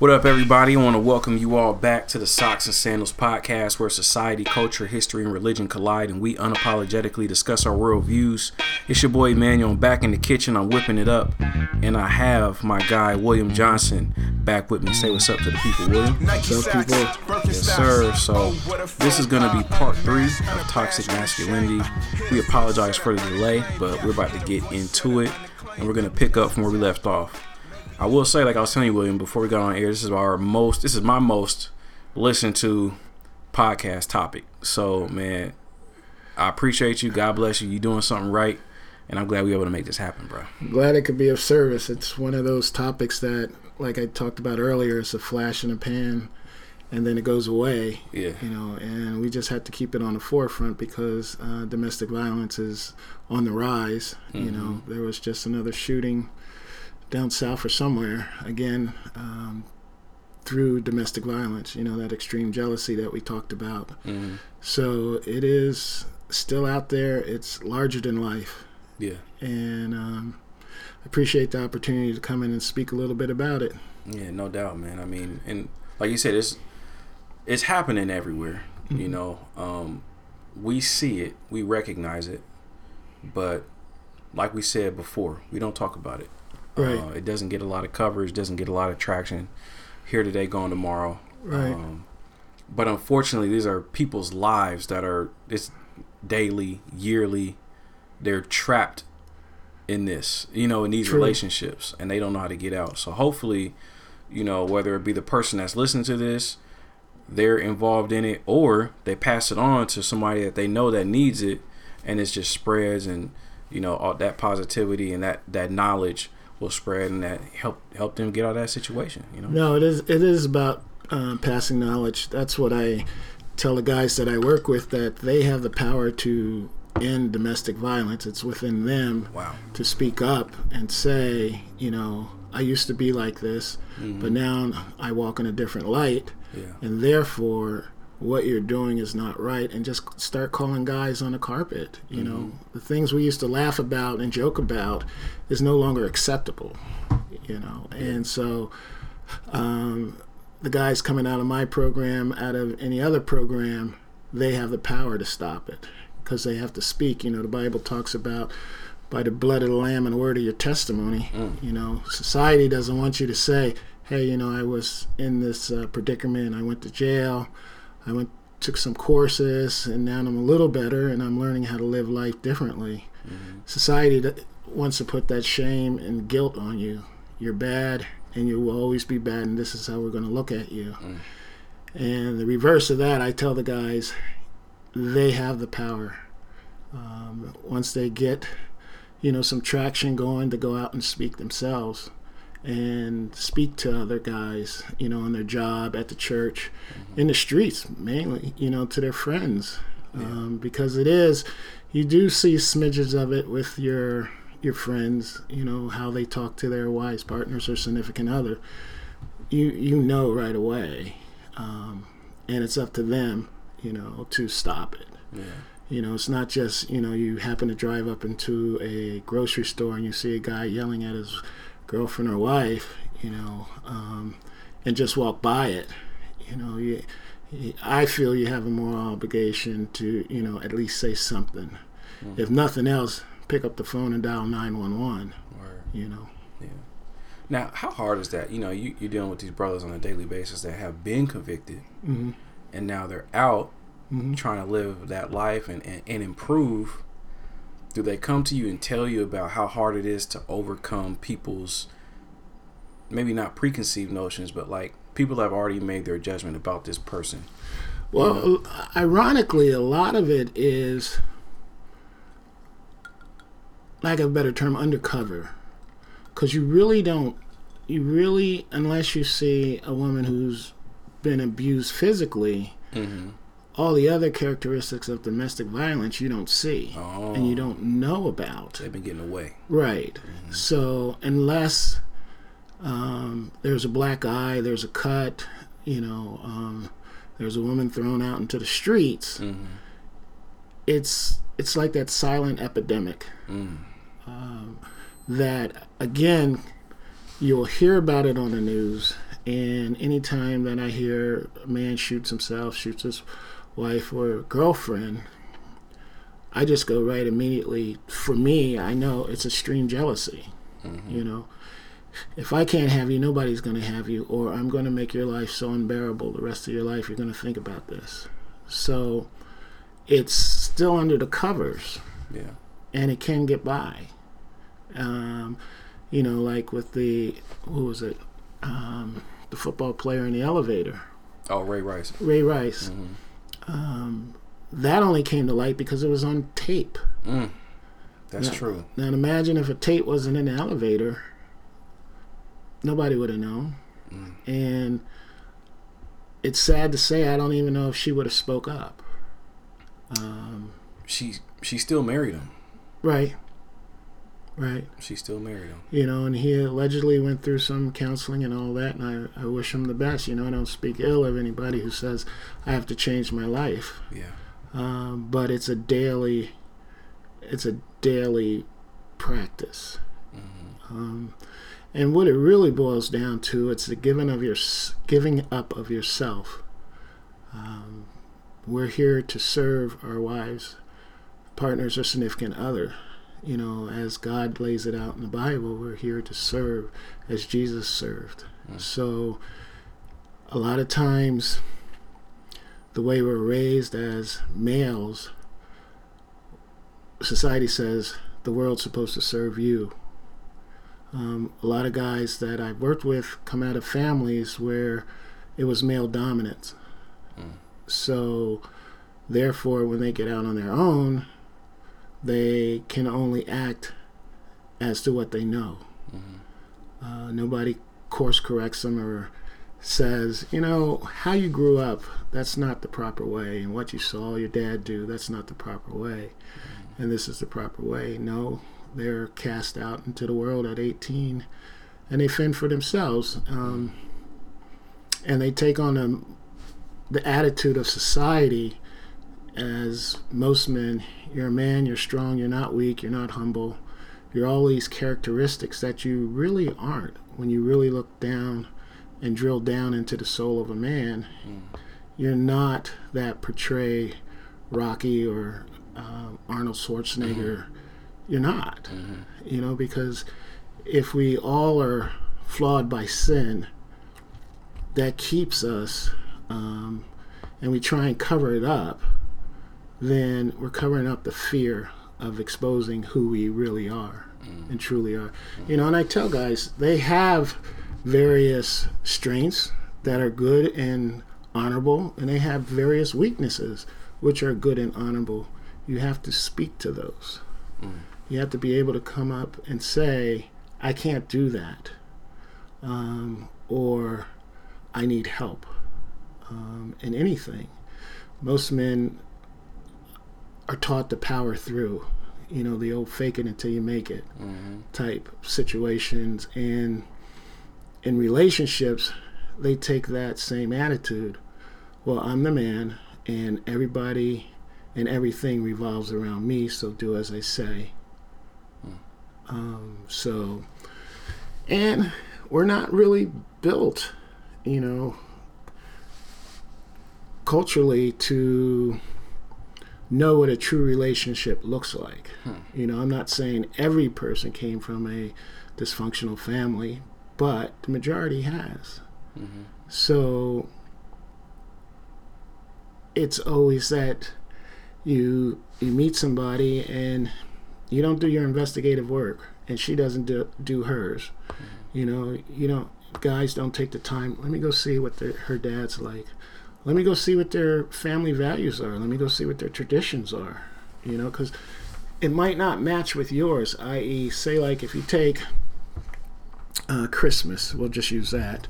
What up, everybody? I want to welcome you all back to the Socks and Sandals podcast, where society, culture, history, and religion collide, and we unapologetically discuss our worldviews. It's your boy Emmanuel. I'm back in the kitchen. I'm whipping it up, and I have my guy William Johnson back with me. Say what's up to the people, William. What's up, people? Yes, sir. So this is gonna be part three of toxic masculinity. We apologize for the delay, but we're about to get into it, and we're gonna pick up from where we left off. I will say, like I was telling you, William, before we got on air, this is our most, this is my most listened to podcast topic. So, man, I appreciate you. God bless you. You doing something right, and I'm glad we were able to make this happen, bro. I'm glad it could be of service. It's one of those topics that, like I talked about earlier, it's a flash in the pan, and then it goes away. Yeah. You know, and we just have to keep it on the forefront because uh, domestic violence is on the rise. You know, there was just another shooting down south or somewhere again um, through domestic violence. You know, that extreme jealousy that we talked about. Mhm. So it is still out there. It's larger than life. Yeah. and um, I appreciate the opportunity to come in and speak a little bit about it. Yeah, no doubt, man. I mean, and like you said, it's it's happening everywhere. You know, um, we see it, we recognize it, but like we said before, we don't talk about it. Right. Uh, it doesn't get a lot of coverage, doesn't get a lot of traction. Here today, gone tomorrow. Right. Um, but unfortunately, these are people's lives that are it's daily, yearly. They're trapped in this, you know, in these True. relationships, and they don't know how to get out. So hopefully, you know, whether it be the person that's listening to this, they're involved in it, or they pass it on to somebody that they know that needs it, and it just spreads, and you know, all that positivity and that that knowledge will spread, and that help help them get out of that situation. You know. No, it is. It is about um, passing knowledge. That's what I tell the guys that I work with that they have the power to end domestic violence. It's within them Wow. to speak up and say, you know, I used to be like this, but now I walk in a different light. Yeah. and therefore what you're doing is not right and just start calling guys on the carpet you know? The things we used to laugh about and joke about is no longer acceptable you know? And so um, the guys coming out of my program out of any other program they have the power to stop it because they have to speak you know? The bible talks about by the blood of the lamb and the word of your testimony you know? Society doesn't want you to say hey you know i was in this uh, predicament i went to jail i went took some courses and now i'm a little better and i'm learning how to live life differently. Society that wants to put that shame and guilt on you. You're bad and you will always be bad and this is how we're going to look at you. And the reverse of that i tell the guys they have the power. Um, once they get you know some traction going to go out and speak themselves and speak to other guys you know on their job at the church in the streets mainly you know to their friends. Um, because it is you do see smidges of it with your your friends you know how they talk to their wives partners or significant other. You you know right away um, and it's up to them you know to stop it. Yeah. you know, it's not just, you know, you happen to drive up into a grocery store and you see a guy yelling at his girlfriend or wife, you know, um, and just walk by it. You know, you, you, I feel you have a moral obligation to, you know, at least say something. If nothing else, pick up the phone and dial 911, Word. you know. Yeah. Now, how hard is that? You know, you, you're dealing with these brothers on a daily basis that have been convicted hmm and now they're out hmm trying to live that life and, and, and improve. Do they come to you and tell you about how hard it is to overcome people's maybe not preconceived notions, but like people have already made their judgment about this person? Well, ironically, a lot of it is, lack of a better term, undercover. Because you really don't, you really, unless you see a woman who's been abused physically, Mm-hmm. All the other characteristics of domestic violence you don't see Oh, and you don't know about. They've been getting away. Right. So unless um, there's a black eye, there's a cut, you know, um, there's a woman thrown out into the streets, Mm-hmm. it's it's like that silent epidemic Mm. um, that again you'll hear about it on the news And anytime that I hear a man shoots himself, shoots his wife or girlfriend, I just go right immediately. For me, I know it's extreme jealousy. Mm-hmm. You know, if I can't have you, nobody's going to have you, or I'm going to make your life so unbearable the rest of your life, you're going to think about this. So it's still under the covers. Yeah. And it can get by. Um, you know, like with the, who was it? Um, the football player in the elevator. Oh, Ray Rice. Ray Rice. Mm-hmm. Um, that only came to light because it was on tape. Mm. That's now, true. Now imagine if a tape wasn't in the elevator, nobody would have known. Mm. And it's sad to say, I don't even know if she would have spoke up. Um, she she still married him. Right. Right. She still married him. You know, and he allegedly went through some counseling and all that, and I, I wish him the best. You know, I don't speak ill of anybody who says I have to change my life. Yeah. Um, but it's a daily, it's a daily practice. Mm-hmm. Um, and what it really boils down to, it's the giving of your giving up of yourself. Um, we're here to serve our wives, partners, or significant other you know, as God lays it out in the Bible, we're here to serve as Jesus served. Mm. So, a lot of times, the way we're raised as males, society says the world's supposed to serve you. Um, a lot of guys that I've worked with come out of families where it was male dominance. Mm. So, therefore, when they get out on their own, they can only act as to what they know. Mm-hmm. Uh, nobody course corrects them or says, you know, how you grew up, that's not the proper way, and what you saw your dad do, that's not the proper way, mm-hmm. and this is the proper way. No, they're cast out into the world at 18 and they fend for themselves. Um, and they take on a, the attitude of society as most men, you're a man, you're strong, you're not weak, you're not humble. You're all these characteristics that you really aren't when you really look down and drill down into the soul of a man. Mm. You're not that portray Rocky or uh, Arnold Schwarzenegger. Mm-hmm. You're not, mm-hmm. you know, because if we all are flawed by sin, that keeps us, um, and we try and cover it up then we're covering up the fear of exposing who we really are mm. and truly are. Mm. You know, and I tell guys they have various strengths that are good and honorable, and they have various weaknesses which are good and honorable. You have to speak to those. Mm. You have to be able to come up and say, I can't do that. Um, or I need help um, in anything. Most men are taught to power through you know the old fake it until you make it mm-hmm. type situations and in relationships they take that same attitude well i'm the man and everybody and everything revolves around me so do as i say mm. um, so and we're not really built you know culturally to know what a true relationship looks like. Hmm. You know, I'm not saying every person came from a dysfunctional family, but the majority has. Mm-hmm. So it's always that you you meet somebody and you don't do your investigative work and she doesn't do, do hers. Mm-hmm. You know, you don't guys don't take the time. Let me go see what the, her dad's like let me go see what their family values are. Let me go see what their traditions are. You know, because it might not match with yours. I.e., say like if you take uh, Christmas, we'll just use that.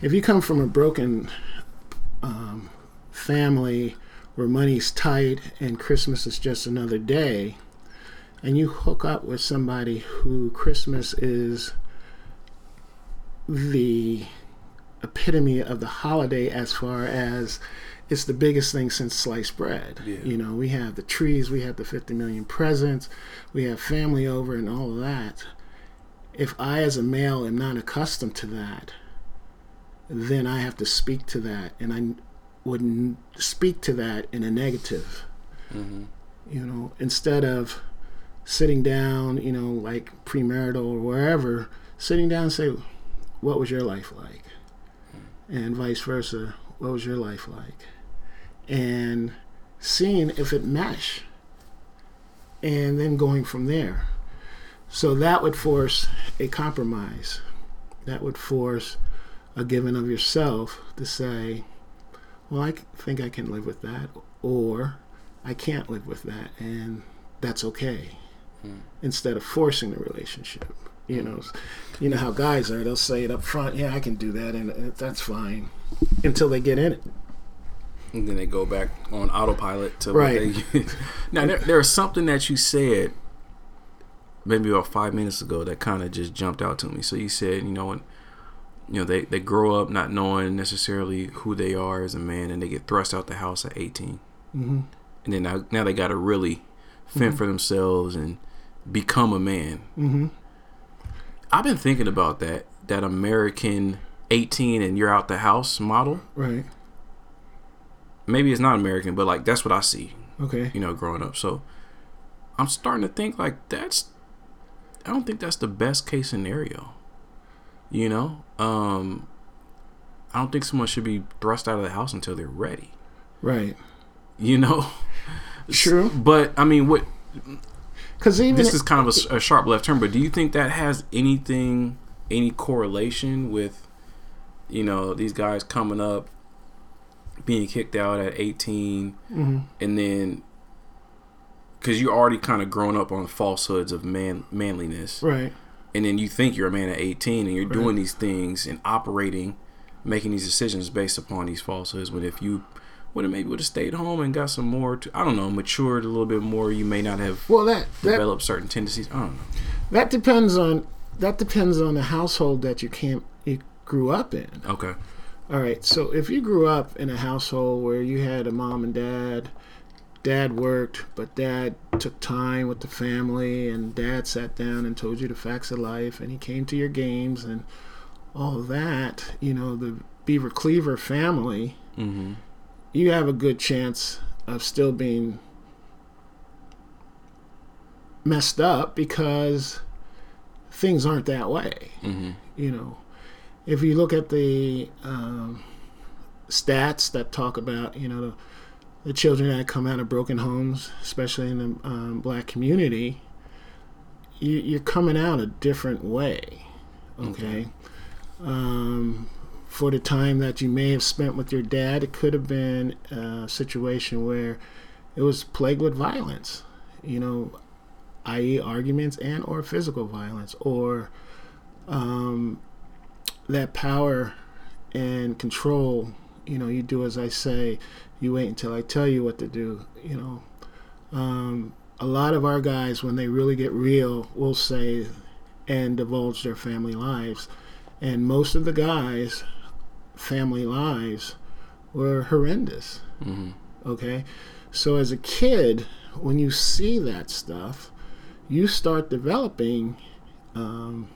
If you come from a broken um, family where money's tight and Christmas is just another day, and you hook up with somebody who Christmas is the epitome of the holiday as far as it's the biggest thing since sliced bread. Yeah. You know, we have the trees, we have the 50 million presents, we have family over and all of that. If I, as a male, am not accustomed to that, then I have to speak to that, and I wouldn't speak to that in a negative. Mm-hmm. You know, instead of sitting down, you know, like premarital or wherever, sitting down and say, "What was your life like?" And vice versa. What was your life like? And seeing if it mesh, and then going from there. So that would force a compromise. That would force a giving of yourself to say, well, I think I can live with that, or I can't live with that, and that's okay. Hmm. Instead of forcing the relationship, you know, you know how guys are. They'll say it up front, "Yeah, I can do that," and uh, that's fine, until they get in it. And then they go back on autopilot to Right. What they, now there, there's something that you said maybe about five minutes ago that kind of just jumped out to me. So you said, you know, when you know they, they grow up not knowing necessarily who they are as a man, and they get thrust out the house at 18, Mm-hmm. and then now, now they got to really fend for themselves and become a man. Mm-hmm. I've been thinking about that that American 18 and you're out the house model. Right. Maybe it's not American, but like that's what I see. Okay. you know, growing up. So I'm starting to think like that's I don't think that's the best case scenario. You know? Um I don't think someone should be thrust out of the house until they're ready. Right. You know? True. But I mean what Because even this is kind of a sharp left turn, but do you think that has anything any correlation with you know, these guys coming up being kicked out at 18 Mhm. and then because you're already kind of grown up on falsehoods of man manliness right. and then you think you're a man at 18 and you're Right. doing these things and operating making these decisions based upon these falsehoods when if you would have maybe would have stayed home and got some more to, i don't know matured a little bit more you may not have Well, that that developed certain tendencies i don't know that depends on that depends on the household that you can't you grew up in. okay All right. So if you grew up in a household where you had a mom and dad, dad worked, but dad took time with the family, and dad sat down and told you the facts of life, and he came to your games and all that, you know, the Beaver Cleaver family, mm-hmm you have a good chance of still being messed up because things aren't that way mm-hmm you know, if you look at the um, stats that talk about, you know, the, the children that come out of broken homes, especially in the um, black community, you, you're coming out a different way. Okay. Um, for the time that you may have spent with your dad, it could have been a situation where it was plagued with violence, you know, i.e., arguments and or physical violence, or um, that power and control. You know, you do as I say. You wait until I tell you what to do. You know, um, a lot of our guys, when they really get real, will say and divulge their family lives. And most of the guys' family lives were horrendous. mm-hmm Okay, so as a kid, when you see that stuff, you start developing um,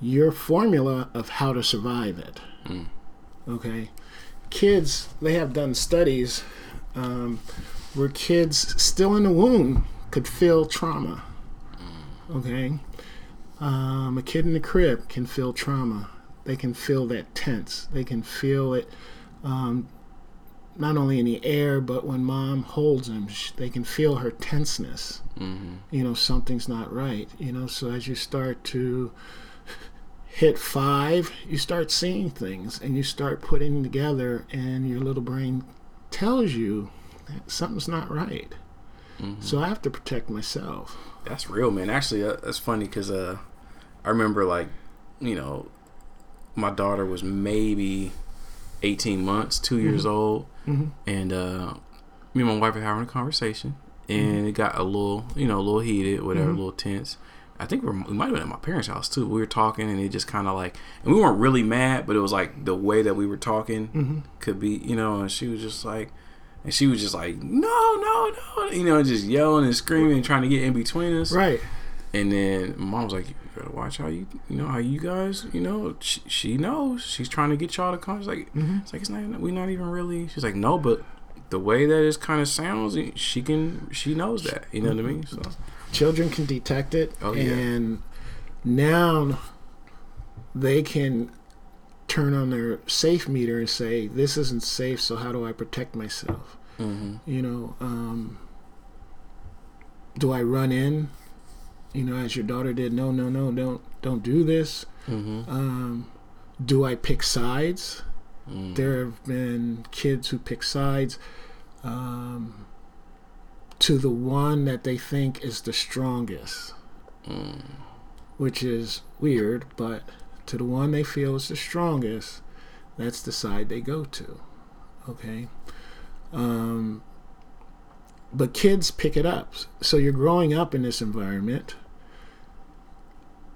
your formula of how to survive it. Mm. Okay, kids they have done studies um, where kids still in the womb could feel trauma. Okay, um, a kid in the crib can feel trauma. They can feel that tense. They can feel it. Um, not only in the air, but when mom holds them, sh- they can feel her tenseness. mm-hmm You know, something's not right. You know, so as you start to hit five, you start seeing things and you start putting together, and your little brain tells you that something's not right. Mhm. So I have to protect myself. That's real, man. Actually, uh, that's funny because uh, I remember like, you know, my daughter was maybe 18 months, 2 years old, Mm-hmm. and uh, me and my wife were having a conversation, and it got a little, you know, a little heated, whatever, Mhm. a little tense. I think we're, we might have been at my parents' house too. We were talking, and it just kind of like, and we weren't really mad, but it was like the way that we were talking Mm-hmm. could be, you know, and she was just like, and she was just like, no, no, no, you know, just yelling and screaming and trying to get in between us. Right. And then mom was like, "You gotta watch how you, you know, how you guys, you know." She, she knows she's trying to get y'all to come. She's like, Mm-hmm. "It's like it's not. We're not even really." She's like, "No, but the way that it kind of sounds, she can. She knows that. You know what I mean?" So children can detect it Oh, yeah. and now they can turn on their safe meter and say this isn't safe so how do i protect myself mm-hmm. you know um, do i run in you know as your daughter did no no no don't don't do this Mm-hmm. um, do i pick sides Mm. there have been kids who pick sides um, to the one that they think is the strongest, Mm. which is weird, but to the one they feel is the strongest, that's the side they go to. Okay? Um, but kids pick it up. So you're growing up in this environment.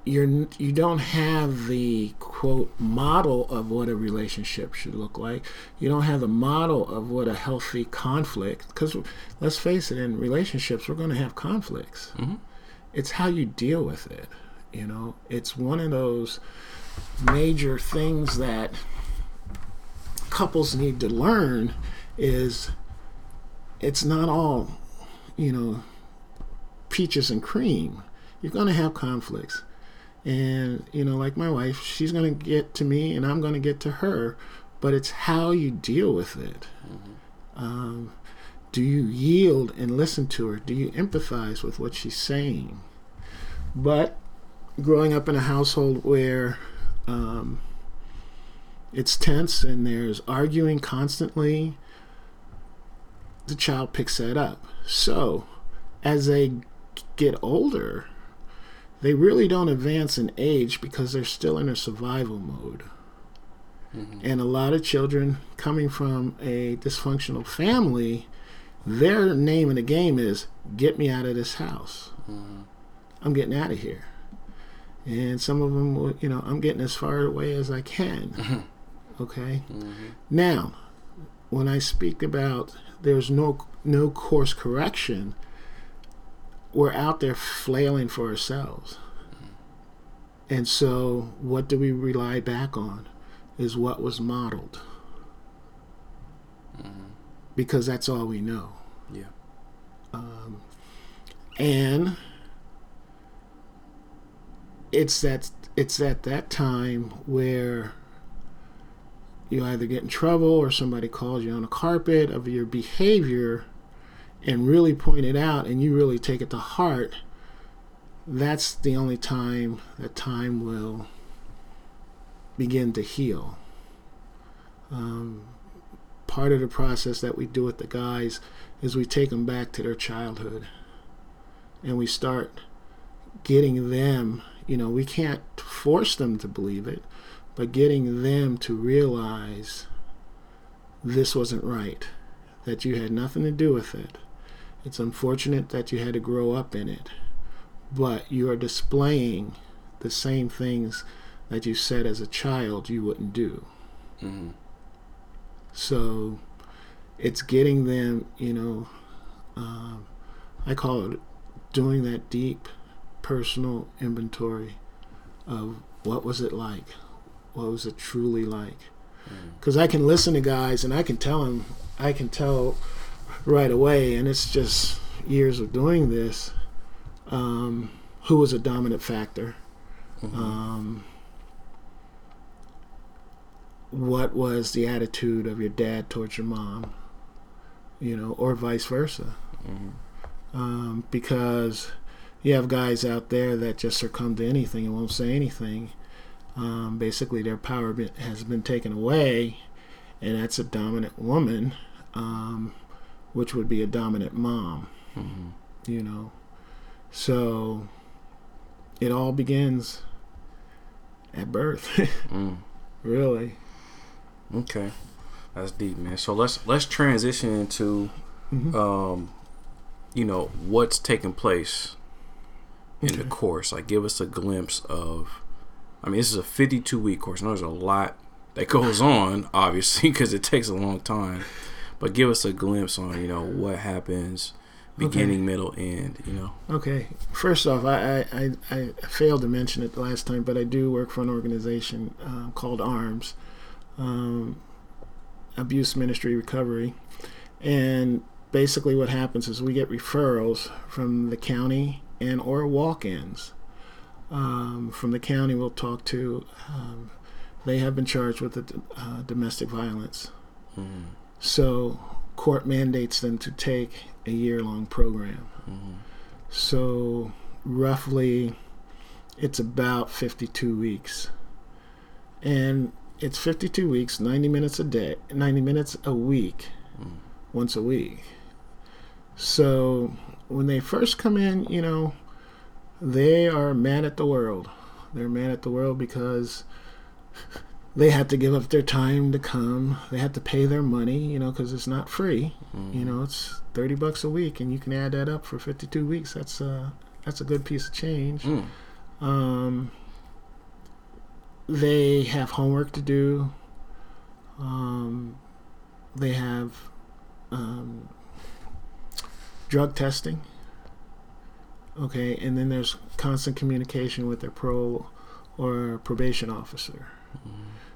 You're you don't have the quote model of what a relationship should look like. You don't have the model of what a healthy conflict. Because let's face it, in relationships we're going to have conflicts. Mhm. It's how you deal with it. You know, it's one of those major things that couples need to learn is it's not all, you know, peaches and cream. You're going to have conflicts. And, you know, like my wife, she's going to get to me and I'm going to get to her, but it's how you deal with it. Um, do you yield and listen to her? Do you empathize with what she's saying? But growing up in a household where um, it's tense and there's arguing constantly, the child picks that up. So, as they get older, they really don't advance in age because they're still in a survival mode. Mm-hmm. And a lot of children coming from a dysfunctional family, their name in the game is get me out of this house. Mm-hmm. I'm getting out of here. And some of them, will, you know, I'm getting as far away as I can. Okay. Mm-hmm. Now, when I speak about there's no no course correction, we're out there flailing for ourselves. And so, what do we rely back on? Is what was modeled. Because that's all we know. Yeah. Um, and it's that it's at that time where you either get in trouble or somebody calls you on the carpet of your behavior and really point it out and you really take it to heart that's the only time that time will begin to heal. Um, part of the process that we do with the guys is we take them back to their childhood and we start getting them you know we can't force them to believe it but getting them to realize this wasn't right that you had nothing to do with it it's unfortunate that you had to grow up in it but you are displaying the same things that you said as a child you wouldn't do Mm-hmm. so it's getting them, you know, um, I call it doing that deep personal inventory of what was it like? What was it truly like? Because I can listen to guys and I can tell them, I can tell right away, and it's just years of doing this, um, who was a dominant factor. Mm-hmm. Um, what was the attitude of your dad towards your mom, you know, or vice versa. Mm-hmm. Um, because you have guys out there that just succumb to anything and won't say anything. Um, basically, their power be- has been taken away, and that's a dominant woman, um, which would be a dominant mom, Mm-hmm. you know. So it all begins at birth, Mm. really. Okay, that's deep, man. So let's let's transition into, Mhm. um, you know, what's taking place in the course. Like, give us a glimpse of. I mean, this is a 52 week course. Know there's a lot that goes on, obviously, because it takes a long time. But give us a glimpse on, you know, what happens beginning, middle, end. You know. Okay. First off, I, I, I, I failed to mention it the last time, but I do work for an organization uh, called ARMS, um, Abuse Ministry Recovery, and basically what happens is we get referrals from the county and or walk-ins. Um, from the county, we'll talk to. Um, they have been charged with the, uh, domestic violence. Mm-hmm. So court mandates them to take a year-long program. Mm-hmm. So roughly, it's about 52 weeks, and it's 52 weeks, 90 minutes a day, 90 minutes a week, Mm. once a week. So when they first come in, you know, they are mad at the world. They're mad at the world because they have to give up their time to come. They have to pay their money, you know, because it's not free. Mm-hmm. You know, it's thirty bucks a week, and you can add that up for fifty-two weeks. That's uh, that's a good piece of change. Mm. Um, they have homework to do. Um, they have um, drug testing. Okay, and then there's constant communication with their pro or probation officer.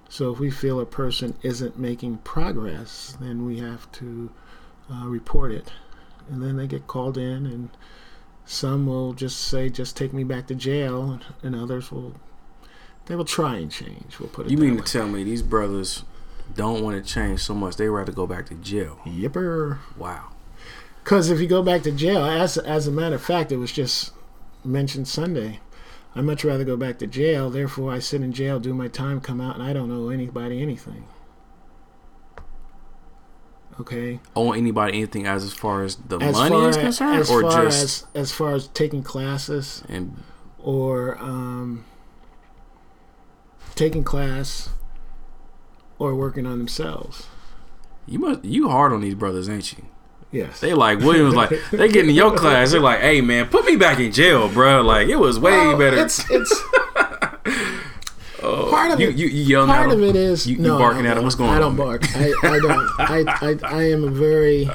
So if we feel a person isn't making progress, then we have to uh, report it, and then they get called in, and some will just say, "Just take me back to jail," and others will they will try and change. We'll put it. You mean way. to tell me these brothers don't want to change so much they rather go back to jail? Yipper. Wow. Because if you go back to jail, as as a matter of fact, it was just mentioned Sunday. I'd much rather go back to jail. Therefore, I sit in jail, do my time, come out, and I don't owe anybody anything. Okay. Owe anybody anything as as far as the As money is concerned, as or far just as as far as taking classes and or um, taking class or working on themselves. you must you hard on these brothers, ain't you? Yes. They like Williams, like they get in your class. They're like, "Hey man, put me back in jail, bro. Like it was way Well, better." It's it's Oh, part of you, it- You, you yelling part of it is You- you no, barking at him. What's going I on, I don't bark. I, I don't. I, I I am a very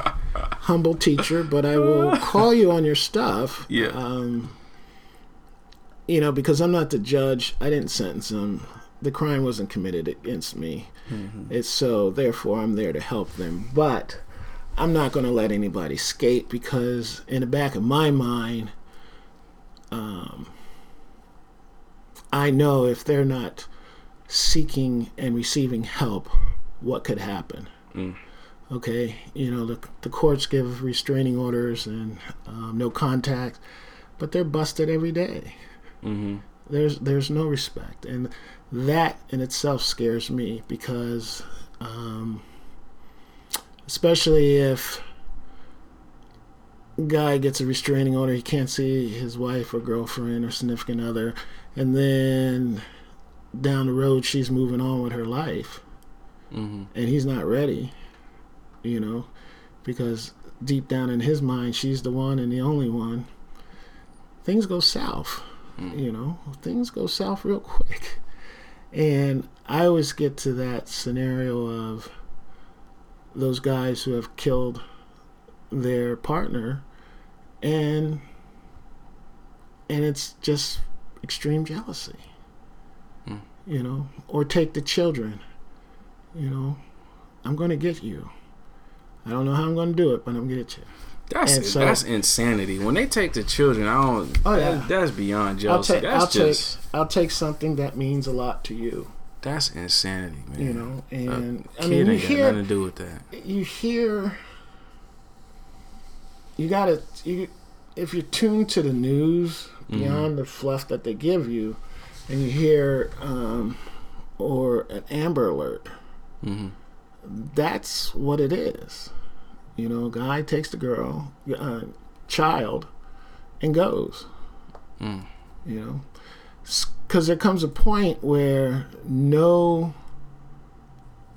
humble teacher, but I will call you on your stuff. Yeah. Um, you know, because I'm not the judge. I didn't sentence them. The crime wasn't committed against me. Mm-hmm. It's so therefore I'm there to help them. But I'm not going to let anybody skate because in the back of my mind, um, I know if they're not seeking and receiving help, what could happen. Mm. Okay, you know the the courts give restraining orders and um, no contact, but they're busted every day. Mm-hmm. There's there's no respect, and that in itself scares me because, um, especially if guy gets a restraining order, he can't see his wife or girlfriend or significant other, and then down the road she's moving on with her life, Mm-hmm. and he's not ready, you know, because deep down in his mind she's the one and the only one. Things go south, you know, things go south real quick, and I always get to that scenario of those guys who have killed their partner and and it's just extreme jealousy Hmm. you know or take the children you know i'm going to get you i don't know how i'm going to do it but i'm going to get you That's so- that's insanity. When they take the children, I don't. Oh, that- yeah. that's beyond i'll jealousy. take that's i'll just take i'll take something that means a lot to you that's insanity, man. you know and a i kid mean you ain't got nothing to do with that. you hear you gotta you if you're tuned to the news beyond the fluff that they give you and you hear um, or an amber alert Mm-hmm. that's what it is you know a guy takes the girl uh, child and goes Mm. you know because there comes a point where no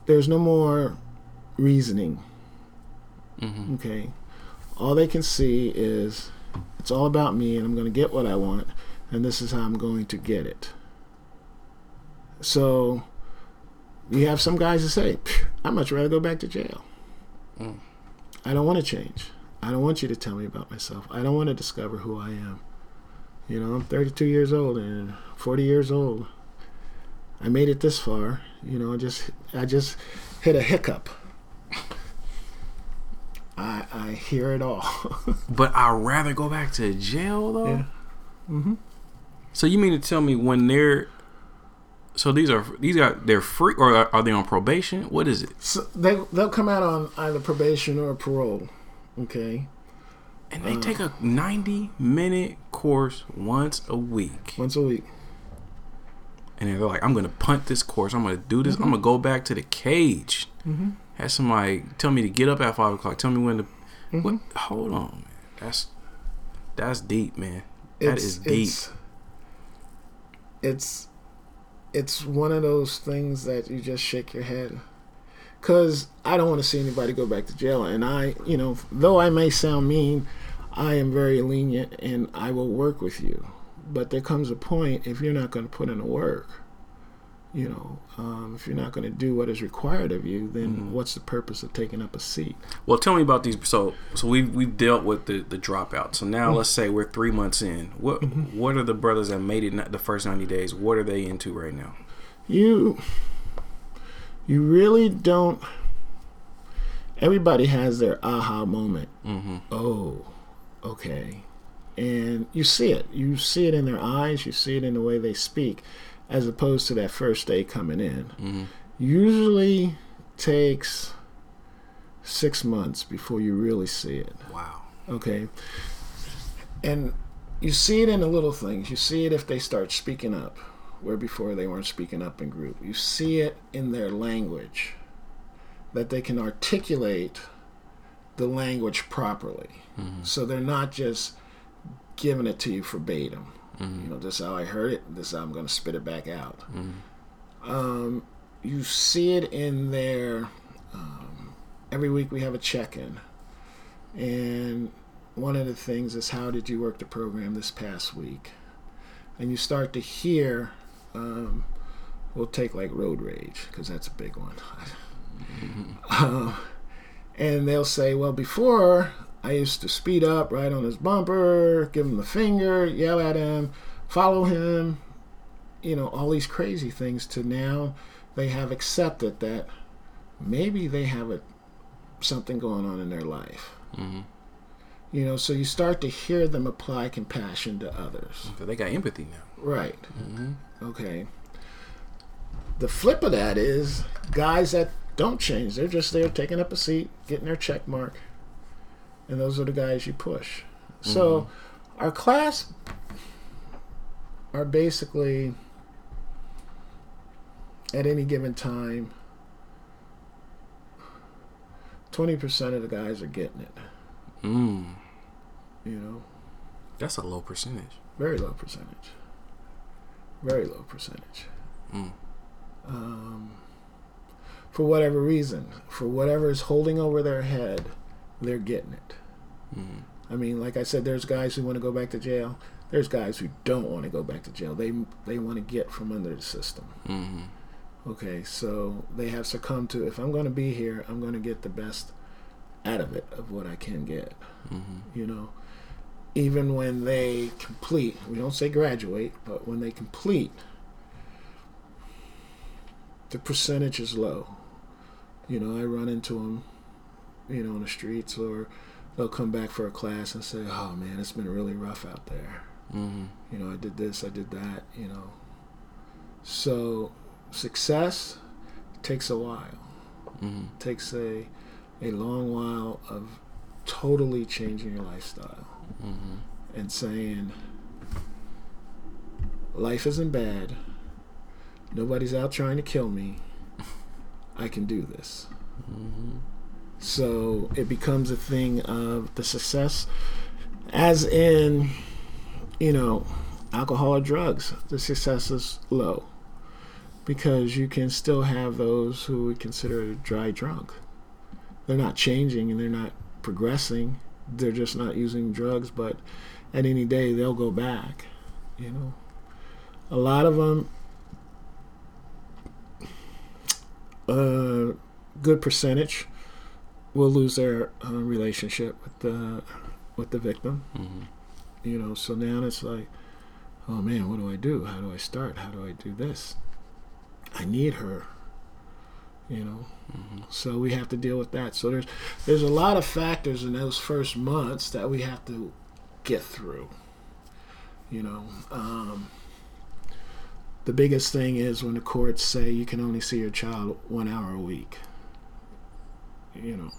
there's no more reasoning Mm-hmm. Okay. All they can see is it's all about me and I'm going to get what I want and this is how I'm going to get it. So you have some guys that say, I'd much rather go back to jail. Mm. I don't want to change. I don't want you to tell me about myself. I don't want to discover who I am. You know, I'm 32 years old and 40 years old. I made it this far. You know, I just I just hit a hiccup. I I hear it all. but I'd rather go back to jail though. Yeah. mm-hmm. So you mean to tell me when they're so these are these are they're free or are, are they on probation? What is it? So they they'll come out on either probation or parole. Okay. And they take a 90 minute course once a week. Once a week. And they're like, I'm going to punt this course. I'm going to do this. Mm-hmm. I'm going to go back to the cage. Mm-hmm. Have somebody tell me to get up at 5 o'clock. Tell me when to. Mm-hmm. What? Hold on, man. That's that's deep, man. That it's, is deep. It's, it's it's one of those things that you just shake your head because I don't want to see anybody go back to jail. And I, you know, though I may sound mean, I am very lenient and I will work with you. But there comes a point if you're not going to put in the work, you know, um, if you're not going to do what is required of you, then mm-hmm. what's the purpose of taking up a seat? Well, tell me about these. So, so we've we've dealt with the the dropout. So now mm-hmm. let's say we're three months in. What mm-hmm. what are the brothers that made it the first ninety days? What are they into right now? You you really don't. Everybody has their aha moment. Mm-hmm. Oh, okay. And you see it. You see it in their eyes. You see it in the way they speak, as opposed to that first day coming in. Mm-hmm. Usually takes six months before you really see it. Wow. Okay. And you see it in the little things. You see it if they start speaking up where before they weren't speaking up in group. You see it in their language that they can articulate the language properly. Mm-hmm. So they're not just giving it to you verbatim. Mm-hmm. You know, this is how I heard it, this is how I'm going to spit it back out. Mm-hmm. Um, you see it in there. Um, every week we have a check in. And one of the things is how did you work the program this past week? And you start to hear um, we'll take like road rage because that's a big one. uh, and they'll say, well, before I used to speed up right on his bumper, give him the finger, yell at him, follow him, you know, all these crazy things. To now, they have accepted that maybe they have a something going on in their life. Mm-hmm. You know, so you start to hear them apply compassion to others. So they got empathy now. Right. Mm-hmm. Okay. The flip of that is guys that don't change. They're just there taking up a seat, getting their check mark. And those are the guys you push. Mm-hmm. So our class are basically at any given time 20% of the guys are getting it. Mm. You know? That's a low percentage. Very low percentage very low percentage. Mm. Um, for whatever reason, for whatever is holding over their head, they're getting it. Mm. I mean, like I said, there's guys who want to go back to jail. There's guys who don't want to go back to jail. They they want to get from under the system. Mm-hmm. Okay, so they have succumbed to if I'm going to be here, I'm going to get the best out of it of what I can get. Mm-hmm. You know, even when they complete, we don't say graduate, but when they complete, the percentage is low. You know, I run into them, you know, on the streets, or they'll come back for a class and say, "Oh man, it's been really rough out there." Mm-hmm. You know, I did this, I did that. You know, so success takes a while. Mm-hmm. Takes a a long while of totally changing your lifestyle mm-hmm. and saying, life isn't bad. Nobody's out trying to kill me. I can do this. Mm-hmm. So it becomes a thing of the success, as in, you know, alcohol or drugs. The success is low because you can still have those who we consider dry drunk. They're not changing and they're not progressing they're just not using drugs, but at any day they'll go back. You know, a lot of them, a good percentage will lose their uh, relationship with the with the victim. Mm-hmm. You know, so now it's like, oh man, what do I do? How do I start? How do I do this? I need her. You know, Mm-hmm. so we have to deal with that. So there's there's a lot of factors in those first months that we have to get through. You know, um, the biggest thing is when the courts say you can only see your child one hour a week. You know,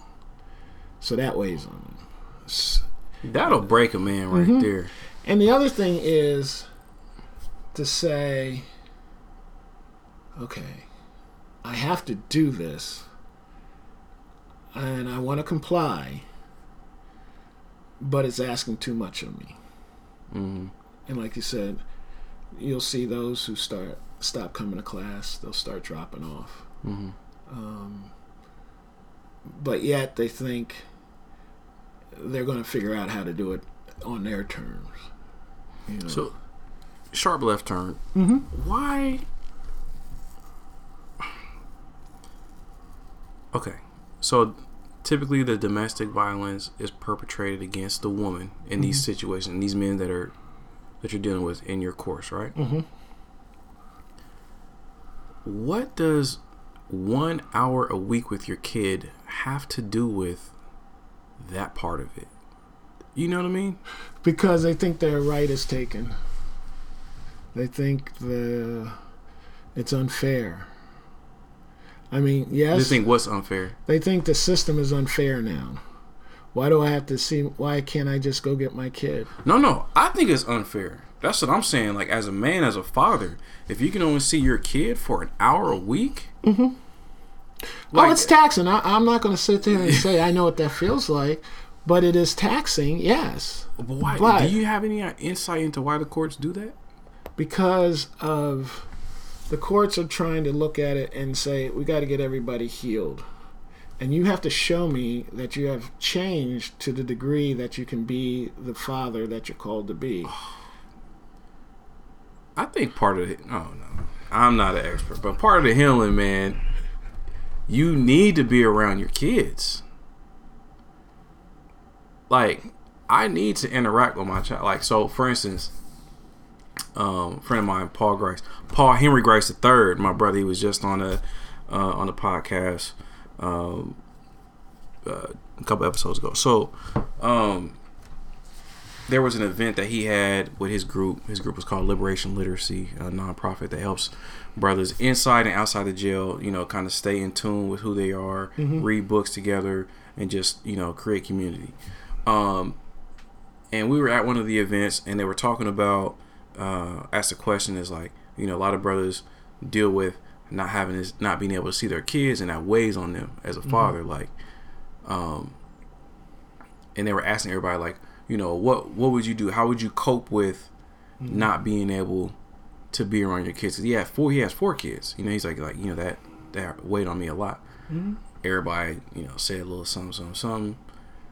so that weighs on them. That'll break a man right Mhm. there. And the other thing is to say, okay, I have to do this, and I want to comply, but it's asking too much of me. Mm-hmm. And like you said, you'll see those who start stop coming to class; they'll start dropping off. Mm-hmm. Um, but yet they think they're going to figure out how to do it on their terms. You know? So, sharp left turn. Mhm. Why? Okay, so typically the domestic violence is perpetrated against the woman in these situations. These men that are that you're dealing with in your course, right? Mm-hmm. What does one hour a week with your kid have to do with that part of it? You know what I mean? because they think their right is taken. They think the it's unfair. I mean, yes, They think what's unfair. they think the system is unfair now. Why do I have to see? Why can't I just go get my kid? No, no, I think it's unfair. That's what I'm saying. Like, as a man, as a father, if you can only see your kid for an hour a week, mm-hmm. oh, like, it's taxing. I, I'm not going to sit there and say I know what that feels like, but it is taxing. Yes, but why? but- do you have any insight into why the courts do that? because of the courts are trying to look at it and say we got to get everybody healed and you have to show me that you have changed to the degree that you can be the father that you're called to be I think part of it. Oh no, I'm not an expert, but part of the healing, man, you need to be around your kids. Like, I need to interact with my child. Like, so for instance, um, friend of mine, Paul Grice, Paul Henry Grice the third, my brother, he was just on a uh, on the podcast um, uh, a couple episodes ago. So, um, there was an event that he had with his group. His group was called Liberation Literacy, a nonprofit that helps brothers inside and outside the jail, you know, kind of stay in tune with who they are, read books together, and just you know create community. Um, and we were at one of the events, and they were talking about. Uh, asked the question is like, you know, a lot of brothers deal with not having this, not being able to see their kids, and that weighs on them as a mm-hmm. father. Like, um, and they were asking everybody like you know what what would you do? How would you cope with mm-hmm. not being able to be around your kids? 'Cause he had four he has four kids. You know he's like like you know that that weighed on me a lot. Mm-hmm. Everybody you know said a little something something something.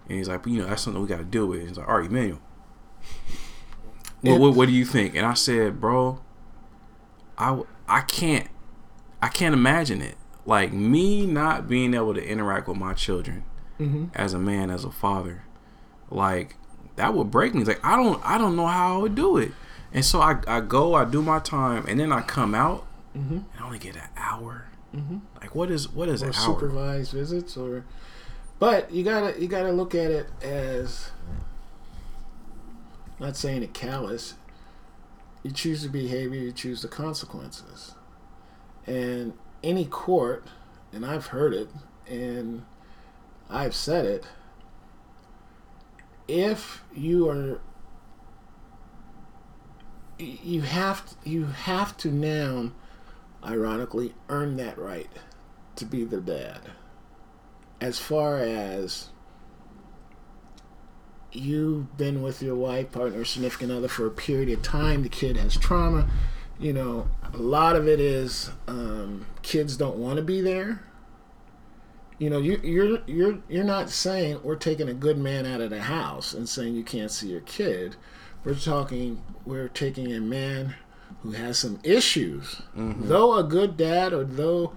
And he's like you know that's something we got to deal with. He's like all right Emmanuel what, what, what do you think? And I said bro I, I can't I can't imagine it like me not being able to interact with my children mm-hmm. as a man, as a father, like that would break me. Like I don't, I don't know how I would do it. And so I, I go, I do my time, and then I come out Mm-hmm. and I only get an hour. Mm-hmm. Like what is what is or an hour? supervised visits or but you gotta you gotta look at it as not saying it callous you choose the behavior you choose the consequences and any court and i've heard it and i've said it if you are you have you have to now ironically earn that right to be the dad. As far as you've been with your wife, partner, significant other for a period of time, the kid has trauma. You know, a lot of it is um, kids don't want to be there. You know, you, you're you're you're not saying we're taking a good man out of the house and saying you can't see your kid. We're talking we're taking a man who has some issues. Though a good dad or though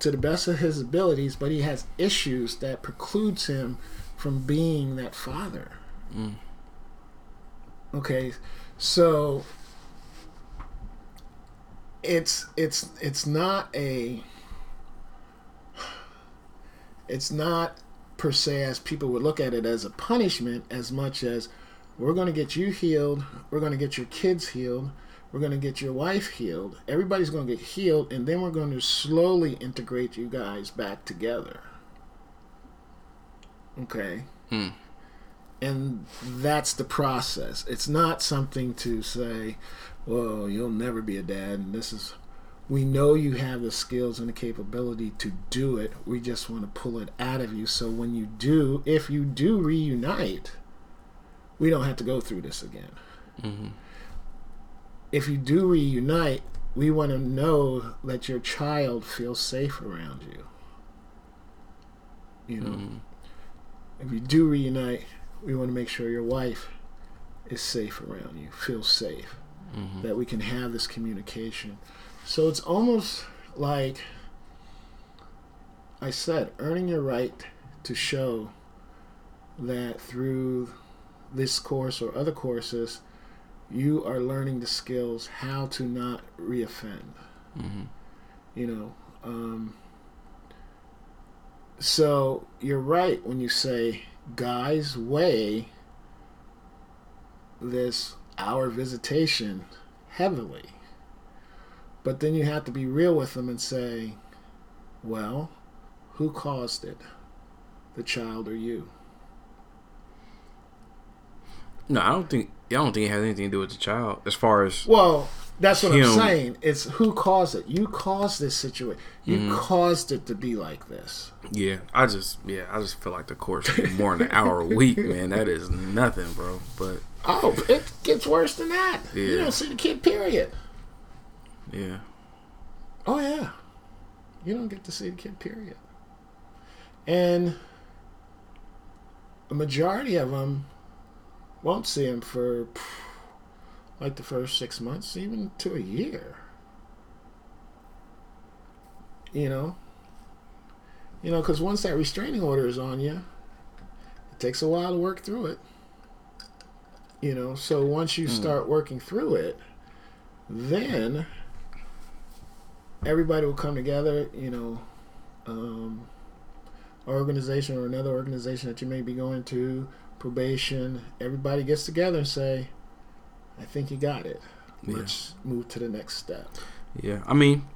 to the best of his abilities, but he has issues that precludes him from being that father. Mm. Okay, so it's it's it's not a it's not per se as people would look at it as a punishment as much as we're going to get you healed we're going to get your kids healed we're going to get your wife healed. Everybody's going to get healed and then we're going to slowly integrate you guys back together. Okay? Hmm. And that's the process it's not something to say well you'll never be a dad and this is we know you have the skills and the capability to do it. We just want to pull it out of you. So when you do, if you do reunite, we don't have to go through this again. Mm-hmm. If you do reunite, we want to know that your child feels safe around you. You know, mm-hmm. if you do reunite, we want to make sure your wife is safe around you, feels safe, mm-hmm. that we can have this communication so it's almost like I said, earning your right to show that through this course or other courses, you are learning the skills how to not reoffend. Mm-hmm. You know, um, so you're right when you say guys weigh this our visitation heavily. But then you have to be real with them and say, well, who caused it? The child or you? No, I don't think I don't think it has anything to do with the child as far as Well, that's what him. I'm saying. It's who caused it. You caused this situation. You mm-hmm. caused it to be like this. Yeah, I just yeah, I just feel like the course more than an hour a week, man. That is nothing, bro. But oh, it gets worse than that. Yeah. You don't see the kid. Period. Yeah. Oh yeah. You don't get to see the kid. Period. And a majority of them won't see him for like the first six months, even to a year. You know. You know, because once that restraining order is on you, it takes a while to work through it. You know, so once you mm. start working through it, then everybody will come together, you know, um, organization or another organization that you may be going to, probation, everybody gets together and say, I think you got it. Let's move to the next step. Yeah. I mean,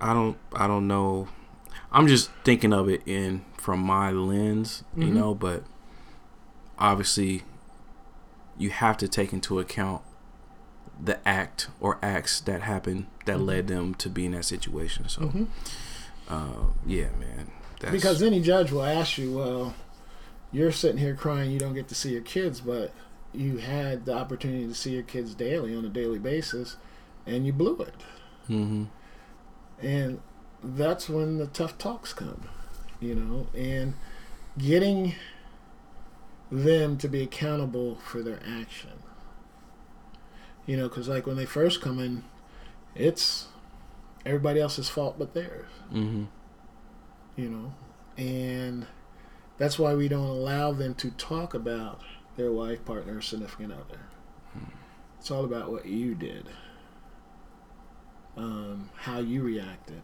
I don't I don't know. I'm just thinking of it in from my lens, mm-hmm. you know, but obviously you have to take into account the act or acts that happened that mm-hmm. led them to be in that situation. So, mm-hmm. uh, yeah, man. because any judge will ask you, well, you're sitting here crying you don't get to see your kids, but you had the opportunity to see your kids daily on a daily basis, and you blew it. Mm-hmm. And that's when the tough talks come, you know, and getting them to be accountable for their action you know, because like when they first come in, it's everybody else's fault but theirs. Mm-hmm. You know, and that's why we don't allow them to talk about their wife, partner, significant other. Mm-hmm. It's all about what you did, um, how you reacted,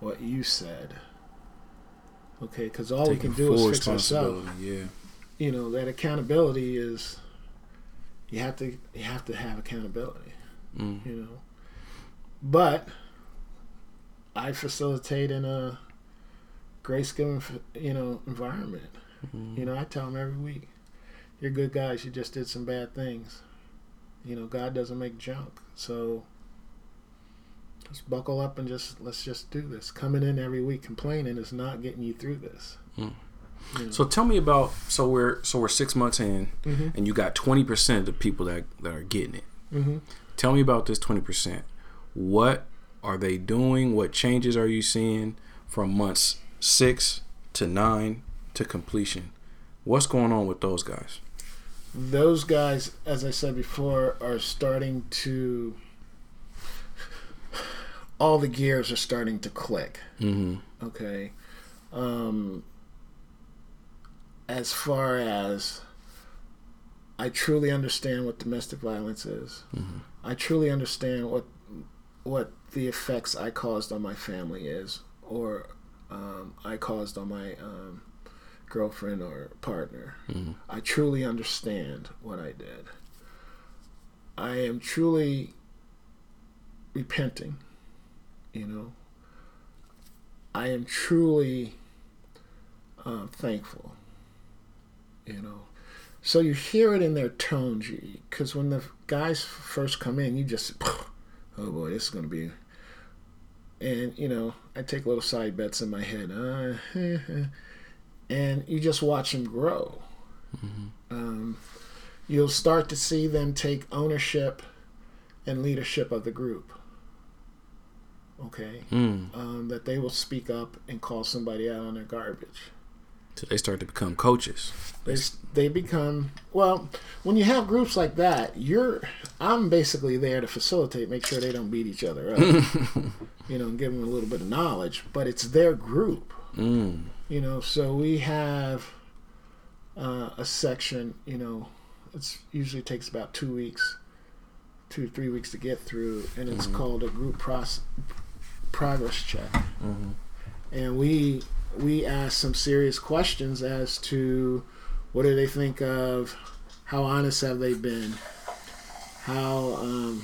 what you said. Okay, because all Taking we can do is fix ourselves. Yeah. You know that accountability is you have to you have to have accountability. Mm. You know, but I facilitate in a grace giving you know environment. Mm-hmm. You know, I tell them every week, "You're good guys. You just did some bad things. You know, God doesn't make junk. So." Just buckle up and just let's just do this. Coming in every week complaining is not getting you through this. Mm. So tell me about so we're so we're six months in, mm-hmm. and you got twenty percent of the people that that are getting it. Mm-hmm. Tell me about this twenty percent. What are they doing? What changes are you seeing from months six to nine to completion? What's going on with those guys? Those guys, as I said before, are starting to all the gears are starting to click. Mm-hmm. Okay. Um, as far as I truly understand what domestic violence is. Mm-hmm. I truly understand what what the effects I caused on my family is, or um, I caused on my um, girlfriend or partner. Mm-hmm. I truly understand what I did. I am truly repenting. You know, I am truly uh, thankful. You know, so you hear it in their tones, because when the guys first come in, you just, oh boy, this is going to be. And you know, I take little side bets in my head, uh, and you just watch them grow. Mm-hmm. Um, you'll start to see them take ownership and leadership of the group. Okay, Mm. um, that they will speak up and call somebody out on their garbage. So they start to become coaches. They, they become well when you have groups like that you're i'm basically there to facilitate make sure they don't beat each other up you know and give them a little bit of knowledge but it's their group Mm. You know so we have uh, a section you know it's usually takes about two weeks two to three weeks to get through and it's Mhm. called a group pros- progress check Mm-hmm. and we we ask some serious questions as to what do they think of how honest have they been how um,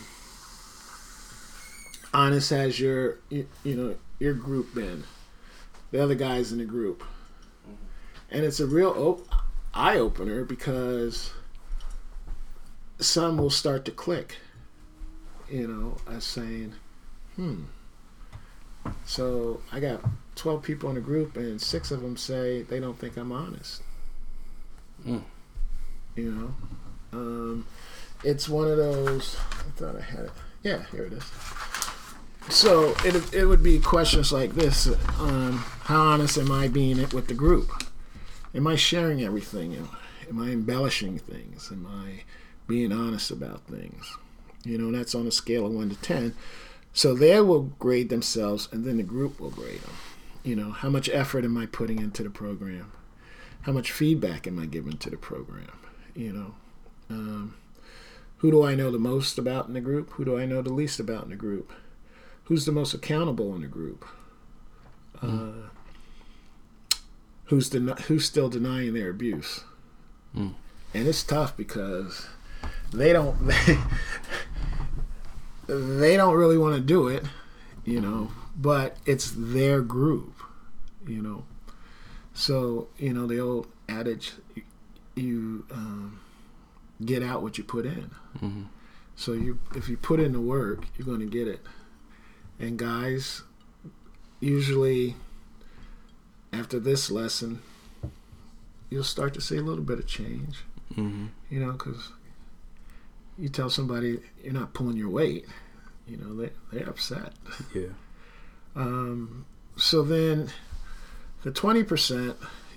honest has your you, you know your group been the other guys in the group and it's a real op- eye opener because some will start to click you know as saying hmm so I got 12 people in the group, and six of them say they don't think I'm honest. Mm. You know? Um, it's one of those. I thought I had it. Yeah, here it is. So it, it would be questions like this um, How honest am I being with the group? Am I sharing everything? Am I embellishing things? Am I being honest about things? You know, that's on a scale of 1 to 10. So they will grade themselves, and then the group will grade them. You know, how much effort am I putting into the program? How much feedback am I giving to the program? You know, um, who do I know the most about in the group? Who do I know the least about in the group? Who's the most accountable in the group? Uh, who's den- who's still denying their abuse? Mm. And it's tough because they don't they, they don't really want to do it, you know, but it's their group, you know. So, you know, the old adage you, you um, get out what you put in. Mm-hmm. So you if you put in the work, you're going to get it. And guys usually after this lesson you'll start to see a little bit of change, Mm-hmm. you know, cuz you tell somebody you're not pulling your weight, you know, they they're upset. Yeah. Um, so then the 20%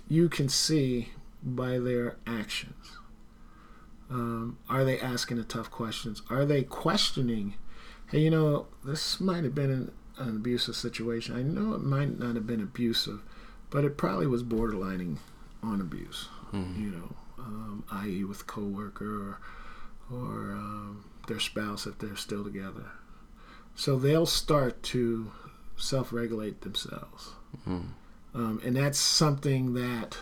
you can see by their actions. Um, are they asking the tough questions? Are they questioning, hey, you know, this might have been an, an abusive situation. I know it might not have been abusive, but it probably was borderlining on abuse, Mm-hmm. you know, um, i.e., with a coworker or, or um, their spouse if they're still together. So they'll start to self regulate themselves. Mm-hmm. Um, and that's something that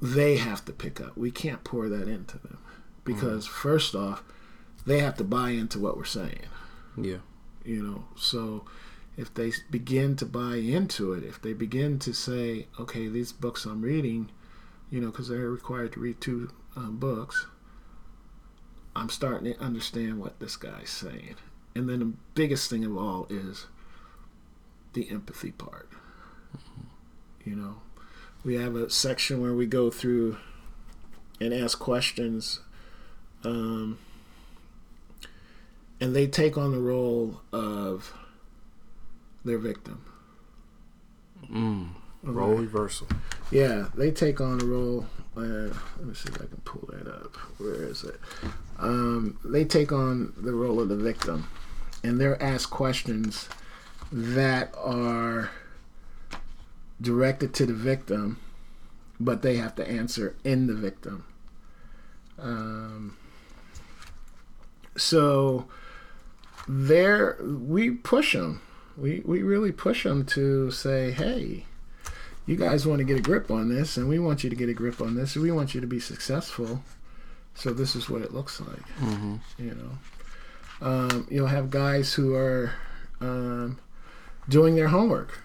they have to pick up. We can't pour that into them because, first off, they have to buy into what we're saying. Yeah. You know, so if they begin to buy into it, if they begin to say, okay, these books I'm reading, you know, because they're required to read two um, books, I'm starting to understand what this guy's saying. And then the biggest thing of all is the empathy part. You know, we have a section where we go through and ask questions, um, and they take on the role of their victim. Mm. Role reversal. Yeah, they take on the role. Uh, let me see if I can pull that up. Where is it? Um, they take on the role of the victim, and they're asked questions that are directed to the victim, but they have to answer in the victim. Um, so there, we push them. We we really push them to say, hey, you guys want to get a grip on this, and we want you to get a grip on this, and we want you to be successful. So this is what it looks like. Mm-hmm. You know, um, you'll have guys who are um, doing their homework.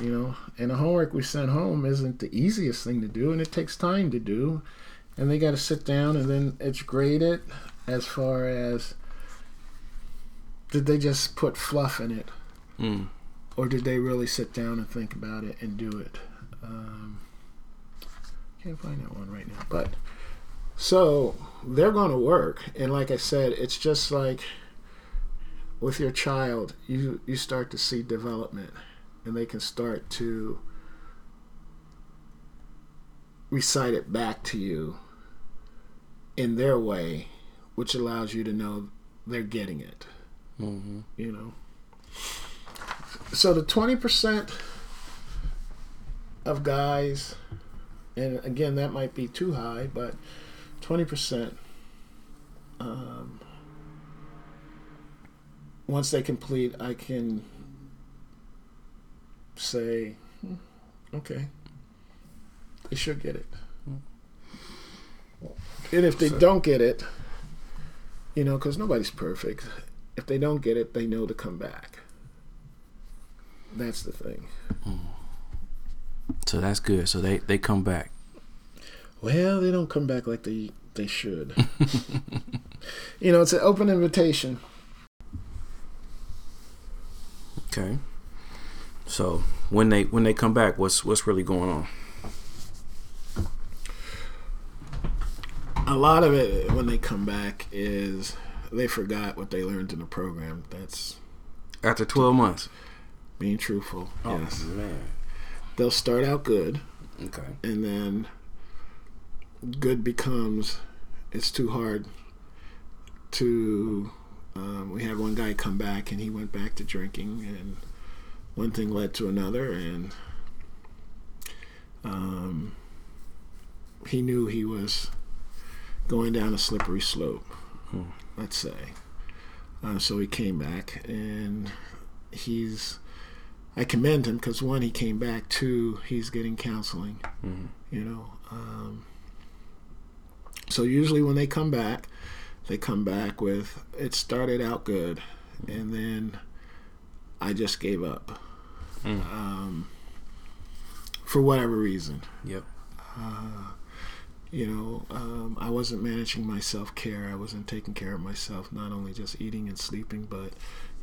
You know, and the homework we send home isn't the easiest thing to do, and it takes time to do. And they got to sit down, and then it's graded as far as did they just put fluff in it, Mm. or did they really sit down and think about it and do it? Um, can't find that one right now, but so they're going to work, and like I said, it's just like with your child, you you start to see development, and they can start to recite it back to you in their way, which allows you to know they're getting it. Mm-hmm. You know. So the twenty percent of guys, and again that might be too high, but twenty percent. Um, once they complete, I can say, "Hmm, okay, they should get it. And if they So- don't get it, you know, because nobody's perfect. If they don't get it, they know to come back. That's the thing. So that's good. So they they come back. Well, they don't come back like they they should. you know, it's an open invitation. Okay. So when they when they come back, what's what's really going on? A lot of it when they come back is they forgot what they learned in the program. That's After twelve months. being truthful. yes. man. They'll start out good Okay. and then good becomes it's too hard to um, we had one guy come back and he went back to drinking and one thing led to another and um, he knew he was going down a slippery slope Hmm. Let's say uh, so he came back and he's I commend him because one, he came back. Two, he's getting counseling. Mm-hmm. You know, um, so usually when they come back, they come back with it started out good, and then I just gave up Mm. um, for whatever reason. Yep. Uh, you know, um, I wasn't managing my self care. I wasn't taking care of myself, not only just eating and sleeping, but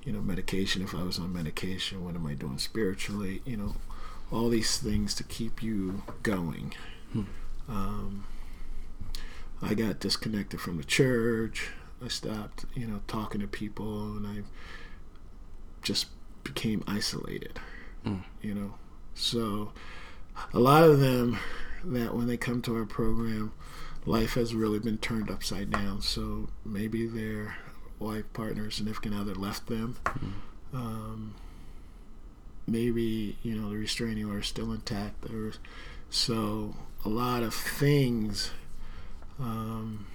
you know, medication. If I was on medication, what am I doing spiritually? You know, all these things to keep you going. Hmm. Um, I got disconnected from the church. I stopped, you know, talking to people, and I just became isolated. Mm. You know, so a lot of them that when they come to our program, life has really been turned upside down. So maybe their wife, partner, significant other left them. Um, maybe you know the restraining order is still intact, or so a lot of things. Um,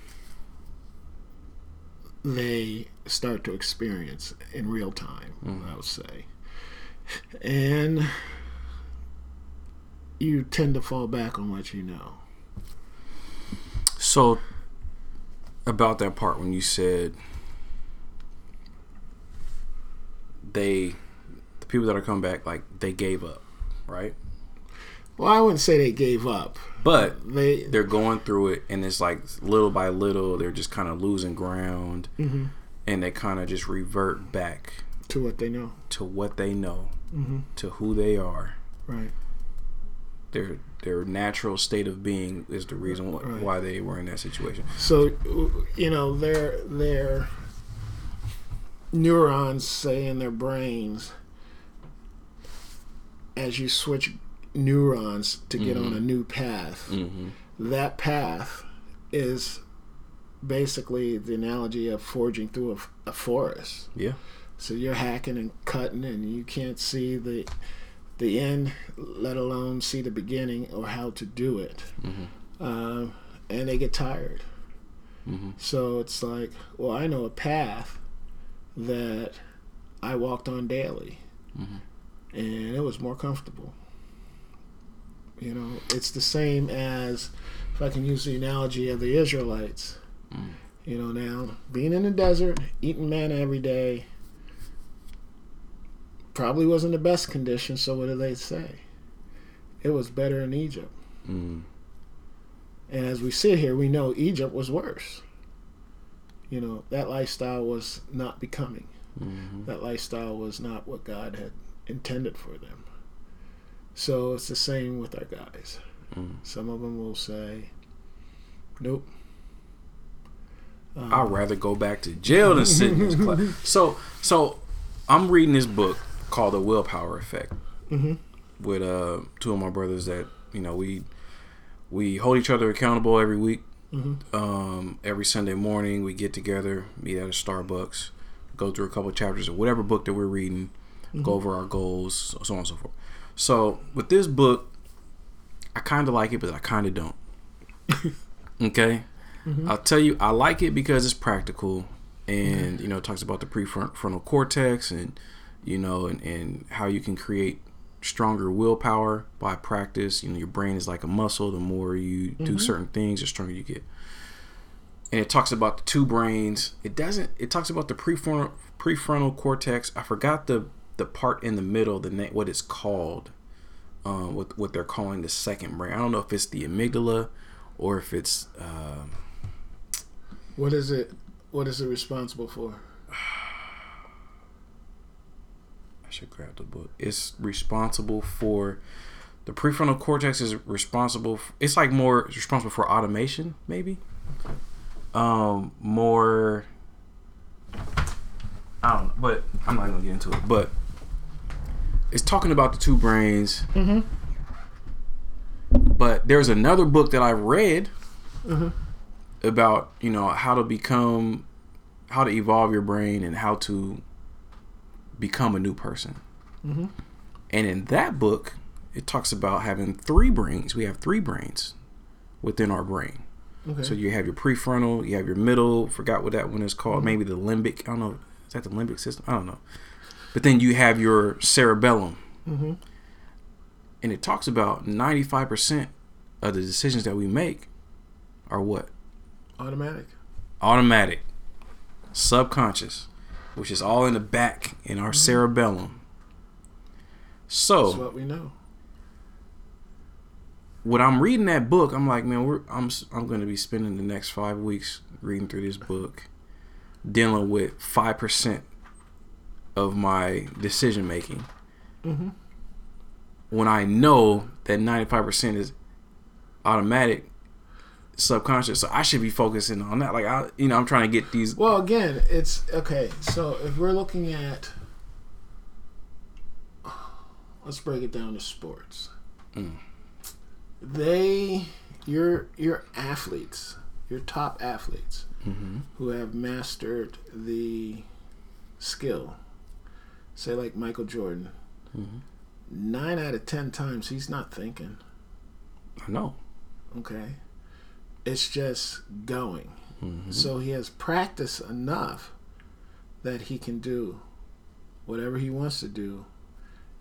they start to experience in real time, Mhm. I would say. And you tend to fall back on what you know. So about that part when you said they the people that are coming back like they gave up, right? Well, I wouldn't say they gave up. But They they're going through it and it's like little by little they're just kind of losing ground Mhm. and they kind of just revert back to what they know. to what they know, Mm-hmm. to who they are. Right. Their their natural state of being is the reason wh- Right. why they were in that situation. So you know their their neurons say in their brains as you switch neurons to get on a new path Mm-hmm. that path is basically the analogy of forging through a, a forest. Yeah. So you're hacking and cutting, and you can't see the the end, let alone see the beginning or how to do it. Mm-hmm. Uh, and they get tired. Mm-hmm. So it's like, well, I know a path that I walked on daily, Mhm. and it was more comfortable. You know, it's the same as if I can use the analogy of the Israelites. Mm. You know, now being in the desert, eating manna every day, probably wasn't the best condition. So what do they say? It was better in Egypt. Mm. And as we sit here, we know Egypt was worse. You know, that lifestyle was not becoming. Mm-hmm. That lifestyle was not what God had intended for them. So it's the same with our guys. Mm. Some of them will say, nope. Um, I'd rather go back to jail than sit in this class. So, so I'm reading this book called The Willpower Effect Mhm. with uh, two of my brothers that you know we we hold each other accountable every week. Mhm. Um, every Sunday morning we get together, meet at a Starbucks, go through a couple chapters of whatever book that we're reading, go over our goals, so on and so forth. So with this book, I kind of like it, but I kind of don't. okay. I'll tell you, I like it because it's practical, and you know, it talks about the prefrontal cortex, and you know, and, and how you can create stronger willpower by practice. You know, your brain is like a muscle. The more you do certain things, the stronger you get. And it talks about the two brains. It doesn't. It talks about the prefrontal prefrontal cortex. I forgot the the part in the middle. The name, what it's called. Um, what what they're calling the second brain. I don't know if it's the amygdala, or if it's. Um, What is it? What is it responsible for? I should grab the book. It's responsible for the prefrontal cortex is responsible. For, it's like more it's responsible for automation, maybe. Um, more. I don't know, but I'm not gonna get into it. But it's talking about the two brains. Mhm. But there's another book that I read Mhm. about you know how to become, how to evolve your brain and how to become a new person. Mhm. And in that book, it talks about having three brains. We have three brains within our brain. Okay. So you have your prefrontal, you have your middle. Forgot what that one is called. Maybe the limbic. I don't know. Is that the limbic system? I don't know. But then you have your cerebellum, mm-hmm. and it talks about ninety-five percent of the decisions that we make are what Automatic. automatic, subconscious, which is all in the back in our cerebellum. That's So what we know. when I'm reading that book, I'm like, man, we're I'm I'm going to be spending the next five weeks reading through this book, dealing with five percent of my decision making. Mhm. When I know that ninety five percent is automatic, subconscious, so I should be focusing on that. Like I, you know, I'm trying to get these. Well, again, it's okay. So if we're looking at, let's break it down to sports. Mm. They, your your athletes, your top athletes Mhm. who have mastered the skill, say like Michael Jordan. Mhm. Nine out of ten times he's not thinking. I know. Okay, it's just going. Mhm. So he has practiced enough that he can do whatever he wants to do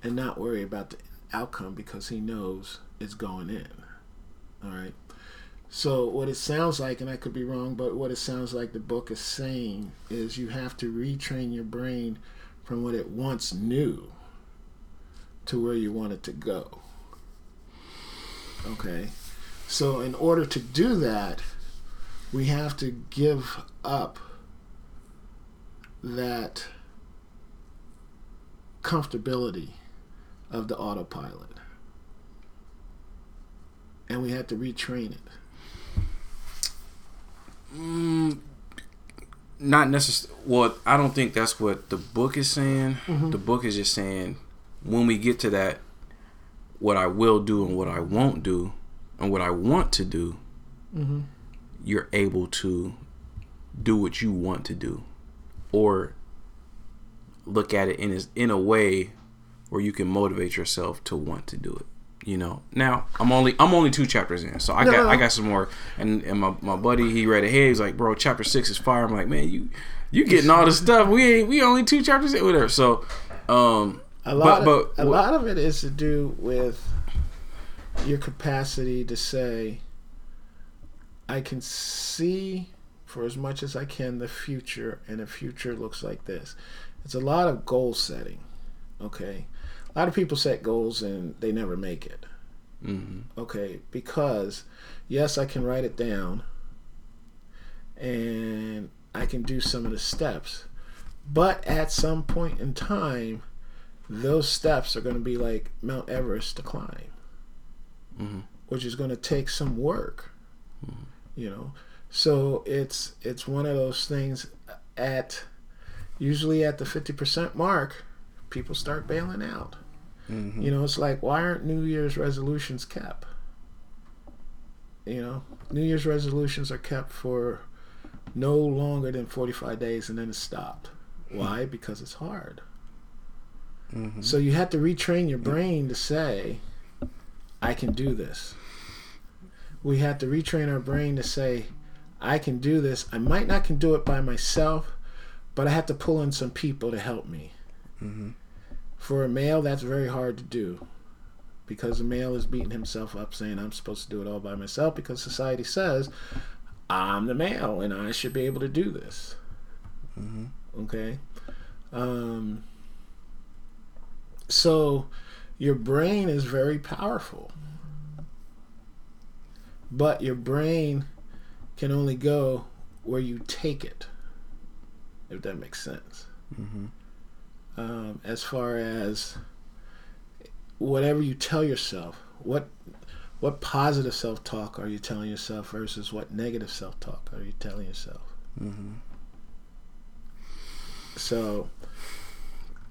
and not worry about the outcome because he knows it's going in. All right. So what it sounds like, and I could be wrong, but what it sounds like the book is saying is you have to retrain your brain from what it once knew to where you want it to go. Okay. So in order to do that, we have to give up that comfortability of the autopilot. And we have to retrain it. Mm, not necessarily. Well, I don't think that's what the book is saying. Mhm. The book is just saying when we get to that, what I will do and what I won't do, and what I want to do, Mm-hmm. you're able to do what you want to do or look at it in in a way where you can motivate yourself to want to do it you know? Now i'm only i'm only two chapters in so i no, got no. i got some more. And, and my, my buddy he read ahead. He's like bro chapter six is fire. I'm like man you you getting all the stuff. We ain't we only two chapters in whatever so um a lot but, of, but, a lot of it is to do with your capacity to say i can see for as much as i can the future and the future looks like this it's a lot of goal setting okay a lot of people set goals and they never make it. Mm-hmm. Okay, because yes, I can write it down and I can do some of the steps, but at some point in time, those steps are going to be like Mount Everest to climb, mm-hmm. which is going to take some work. Mm-hmm. You know, so it's it's one of those things at usually at the fifty percent mark people start bailing out. Mm-hmm. You know, it's like why aren't New Year's resolutions kept? You know, New Year's resolutions are kept for no longer than 45 days and then it's stopped. Why? Because it's hard. Mm-hmm. So you have to retrain your brain to say, I can do this. We have to retrain our brain to say, I can do this. I might not can do it by myself, but I have to pull in some people to help me. Mm-hmm. For a male, that's very hard to do because a male is beating himself up saying, I'm supposed to do it all by myself because society says, I'm the male and I should be able to do this. Mm-hmm. Okay? Um, so your brain is very powerful. But your brain can only go where you take it, if that makes sense. Mm-hmm um, as far as whatever you tell yourself, what what positive self talk are you telling yourself versus what negative self talk are you telling yourself? Mm-hmm. So,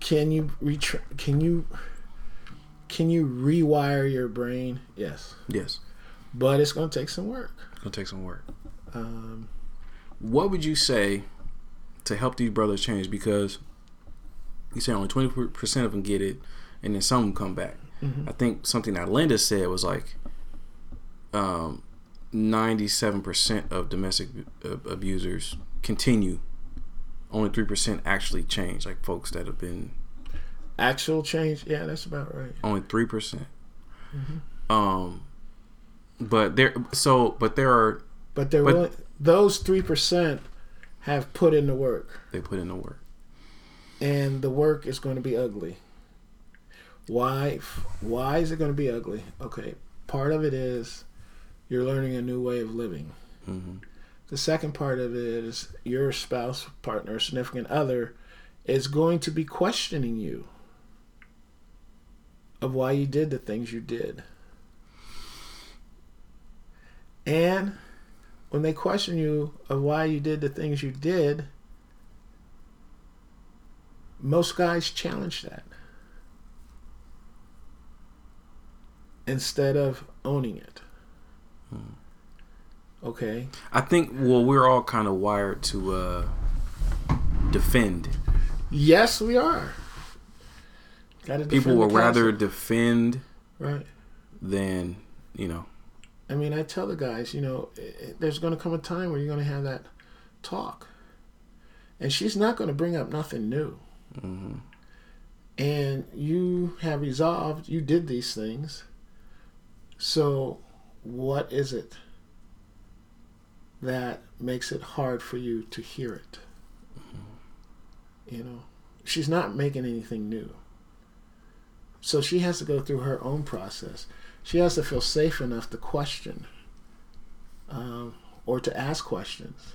can you retra- Can you can you rewire your brain? Yes. Yes. But it's going to take some work. It's going to take some work. Um, what would you say to help these brothers change? Because you say only 20% of them get it, and then some come back. Mm-hmm. I think something that Linda said was like um, 97% of domestic abusers continue. Only 3% actually change, like folks that have been. Actual change? Yeah, that's about right. Only 3%. mm hmm Um, but there, so, but there are. But there, but, those 3% have put in the work. They put in the work and the work is going to be ugly. Why? Why is it going to be ugly? Okay, part of it is you're learning a new way of living. Mm-hmm. The second part of it is your spouse, partner, significant other is going to be questioning you of why you did the things you did. And when they question you of why you did the things you did, most guys challenge that instead of owning it. Hmm. Okay. I think well we're all kind of wired to uh, defend. Yes, we are. People will rather defend right than, you know. I mean, I tell the guys, you know, there's going to come a time where you're going to have that talk. And she's not going to bring up nothing new. Mm-hmm. And you have resolved, you did these things. So, what is it that makes it hard for you to hear it? Mm-hmm. You know, she's not making anything new. So, she has to go through her own process. She has to feel safe enough to question um, or to ask questions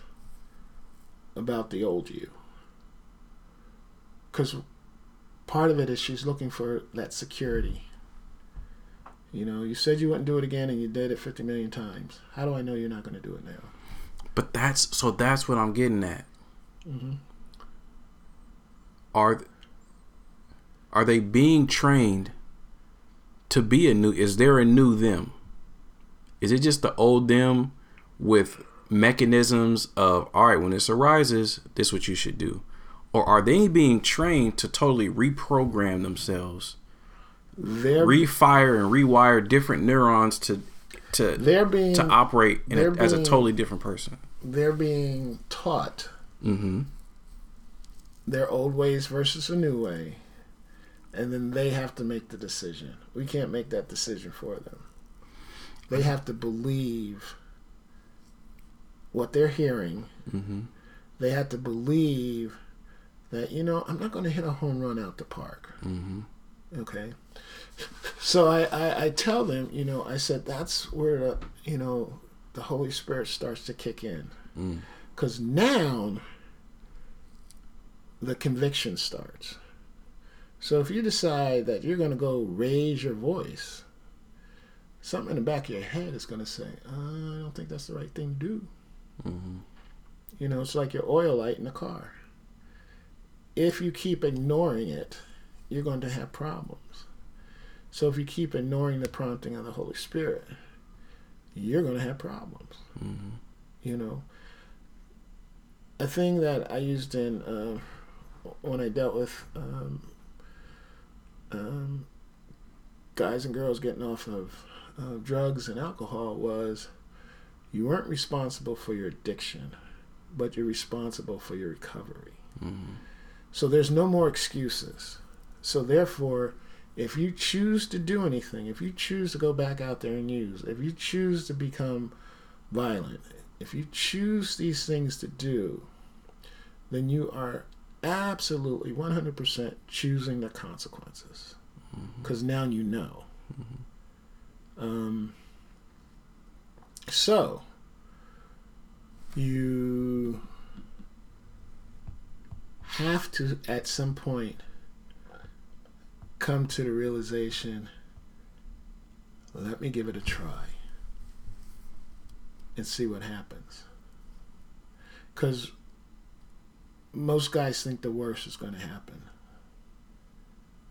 about the old you because part of it is she's looking for that security. You know, you said you wouldn't do it again, and you did it 50 million times. How do I know you're not going to do it now? But that's so. That's what I'm getting at. Mm-hmm. Are are they being trained to be a new? Is there a new them? Is it just the old them with mechanisms of all right when this arises this is what you should do or are they being trained to totally reprogram themselves They're refire and rewire different neurons to to they're being to operate in a, they're as a totally different person they're being taught mm-hmm their old ways versus a new way, and then they have to make the decision. We can't make that decision for them. They have to believe what they're hearing. mm-hmm They have to believe that you know I'm not going to hit a home run out the park. mm-hmm Okay. So I, I, I tell them, you know, I said that's where the you know the Holy Spirit starts to kick in, Mm. because now the conviction starts. So if you decide that you're going to go raise your voice, something in the back of your head is going to say, "Uh, I don't think that's the right thing to do. Mm-hmm. You know, it's like your oil light in the car. If you keep ignoring it, you're going to have problems. So if you keep ignoring the prompting of the Holy Spirit, you're going to have problems. Mm-hmm. You know, a thing that I used in uh, when I dealt with um, um, guys and girls getting off of uh, drugs and alcohol was you weren't responsible for your addiction, but you're responsible for your recovery. Mm-hmm. So there's no more excuses. So therefore, if you choose to do anything, if you choose to go back out there and use, if you choose to become violent, if you choose these things to do, then you are absolutely 100% choosing the consequences. Because now you know. Um, so, you have to, at some point, come to the realization let me give it a try and see what happens. Because most guys think the worst is going to happen.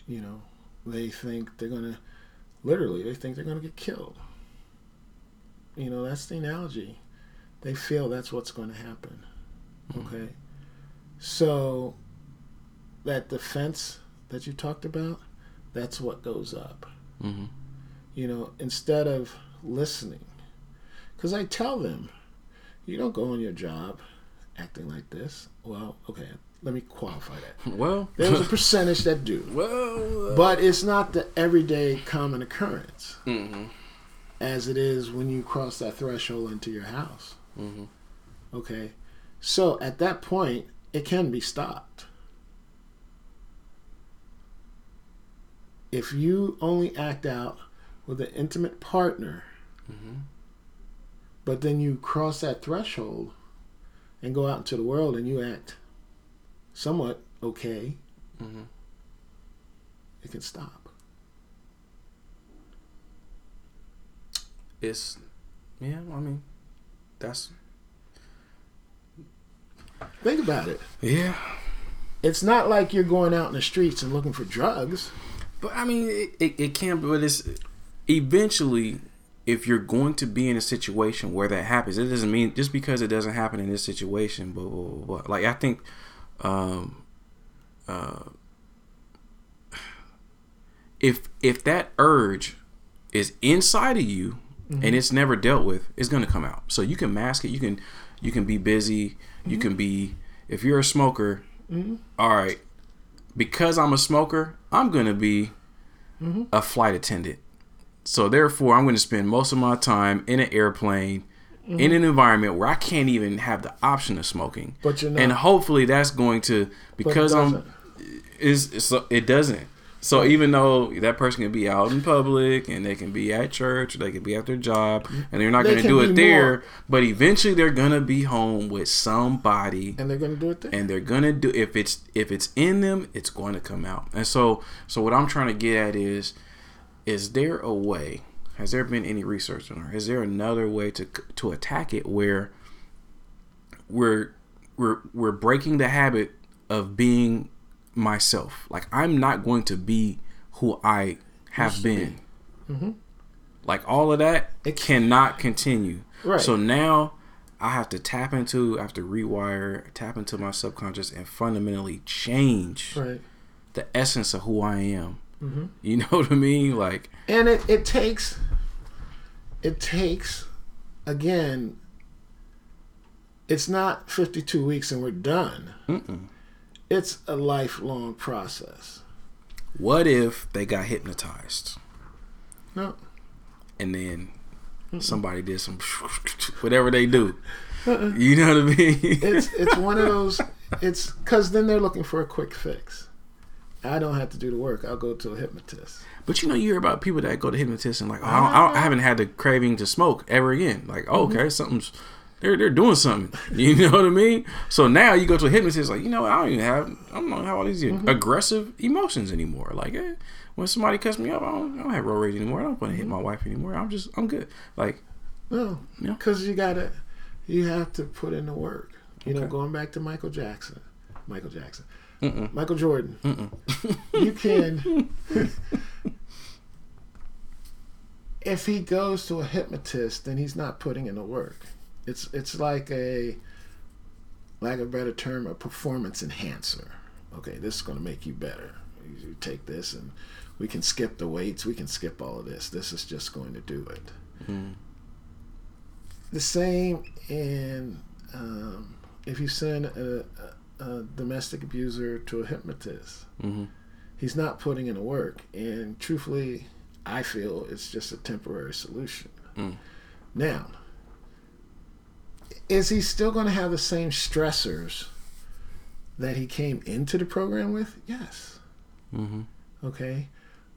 You know, they think they're going to, literally, they think they're going to get killed. You know, that's the analogy. They feel that's what's going to happen. Okay? So, that defense that you talked about, that's what goes up. Mm-hmm. You know, instead of listening. Because I tell them, you don't go on your job acting like this. Well, okay, let me qualify that. Well, There's a percentage that do. well, But it's not the everyday common occurrence mm-hmm. as it is when you cross that threshold into your house. Mm-hmm. Okay? So at that point, it can be stopped. If you only act out with an intimate partner, Mm-hmm. but then you cross that threshold and go out into the world and you act somewhat okay, Mm-hmm. it can stop. It's yeah. I mean, that's Think about it. yeah. It's not like you're going out in the streets and looking for drugs. But I mean, it, it, it can but it's eventually, if you're going to be in a situation where that happens, it doesn't mean just because it doesn't happen in this situation, but, but, but like I think, um, uh, if if that urge is inside of you and it's never dealt with, it's gonna come out. So you can mask it. You can you can be busy. You can be if you're a smoker. all right, because I'm a smoker, I'm gonna be a flight attendant. So therefore, I'm going to spend most of my time in an airplane, in an environment where I can't even have the option of smoking. But you're not. And hopefully, that's going to because I'm is so it doesn't. So even though that person can be out in public and they can be at church, or they can be at their job, and they're not They going to do it there, more- but eventually they're gonna be home with somebody and they're going to do it there. and they're gonna do if it's if it's in them it's going to come out and so so what i'm trying to get at is is there a way has there been any research on it is there another way to to attack it where we're we're we're breaking the habit of being myself like i'm not going to be who i have been Mm-hmm. like all of that it cannot continue Right. so now I have to tap into, I have to rewire, tap into my subconscious and fundamentally change Right. the essence of who I am. Mm-hmm. You know what I mean? Like, and it, it takes it takes again it's not 52 weeks and we're done mm-mm. it's a lifelong process what if they got hypnotized no and then somebody did some whatever they do? You know what I mean? it's it's one of those it's because then they're looking for a quick fix i don't have to do the work i'll go to a hypnotist But you know, you hear about people that go to hypnotists and like, oh, I, don't, I, don't, I uh-huh. haven't had the craving to smoke ever again. Like, oh, mm-hmm. okay, something's they're they're doing something. You know what I mean? So now you go to a hypnotist, like, you know, I don't even have I don't know how all these mm-hmm. aggressive emotions anymore. Like, eh, when somebody cuts me up, I don't, I don't have road rage anymore. I don't want to hit mm-hmm. my wife anymore. I'm just I'm good. Like, no Yeah. because you gotta you have to put in the work you know going back to michael jackson michael jackson Mm-mm. michael jordan Mm-mm. you can if he goes to a hypnotist then he's not putting in the work it's it's like a lack of a better term a performance enhancer okay this is going to make you better you you take this and we can skip the weights we can skip all of this this is just going to do it Mm. the same in um, if you send a, a, a domestic abuser to a hypnotist Mm-hmm. he's not putting in the work and truthfully i feel it's just a temporary solution Mm. now is he still going to have the same stressors that he came into the program with yes Mm-hmm. okay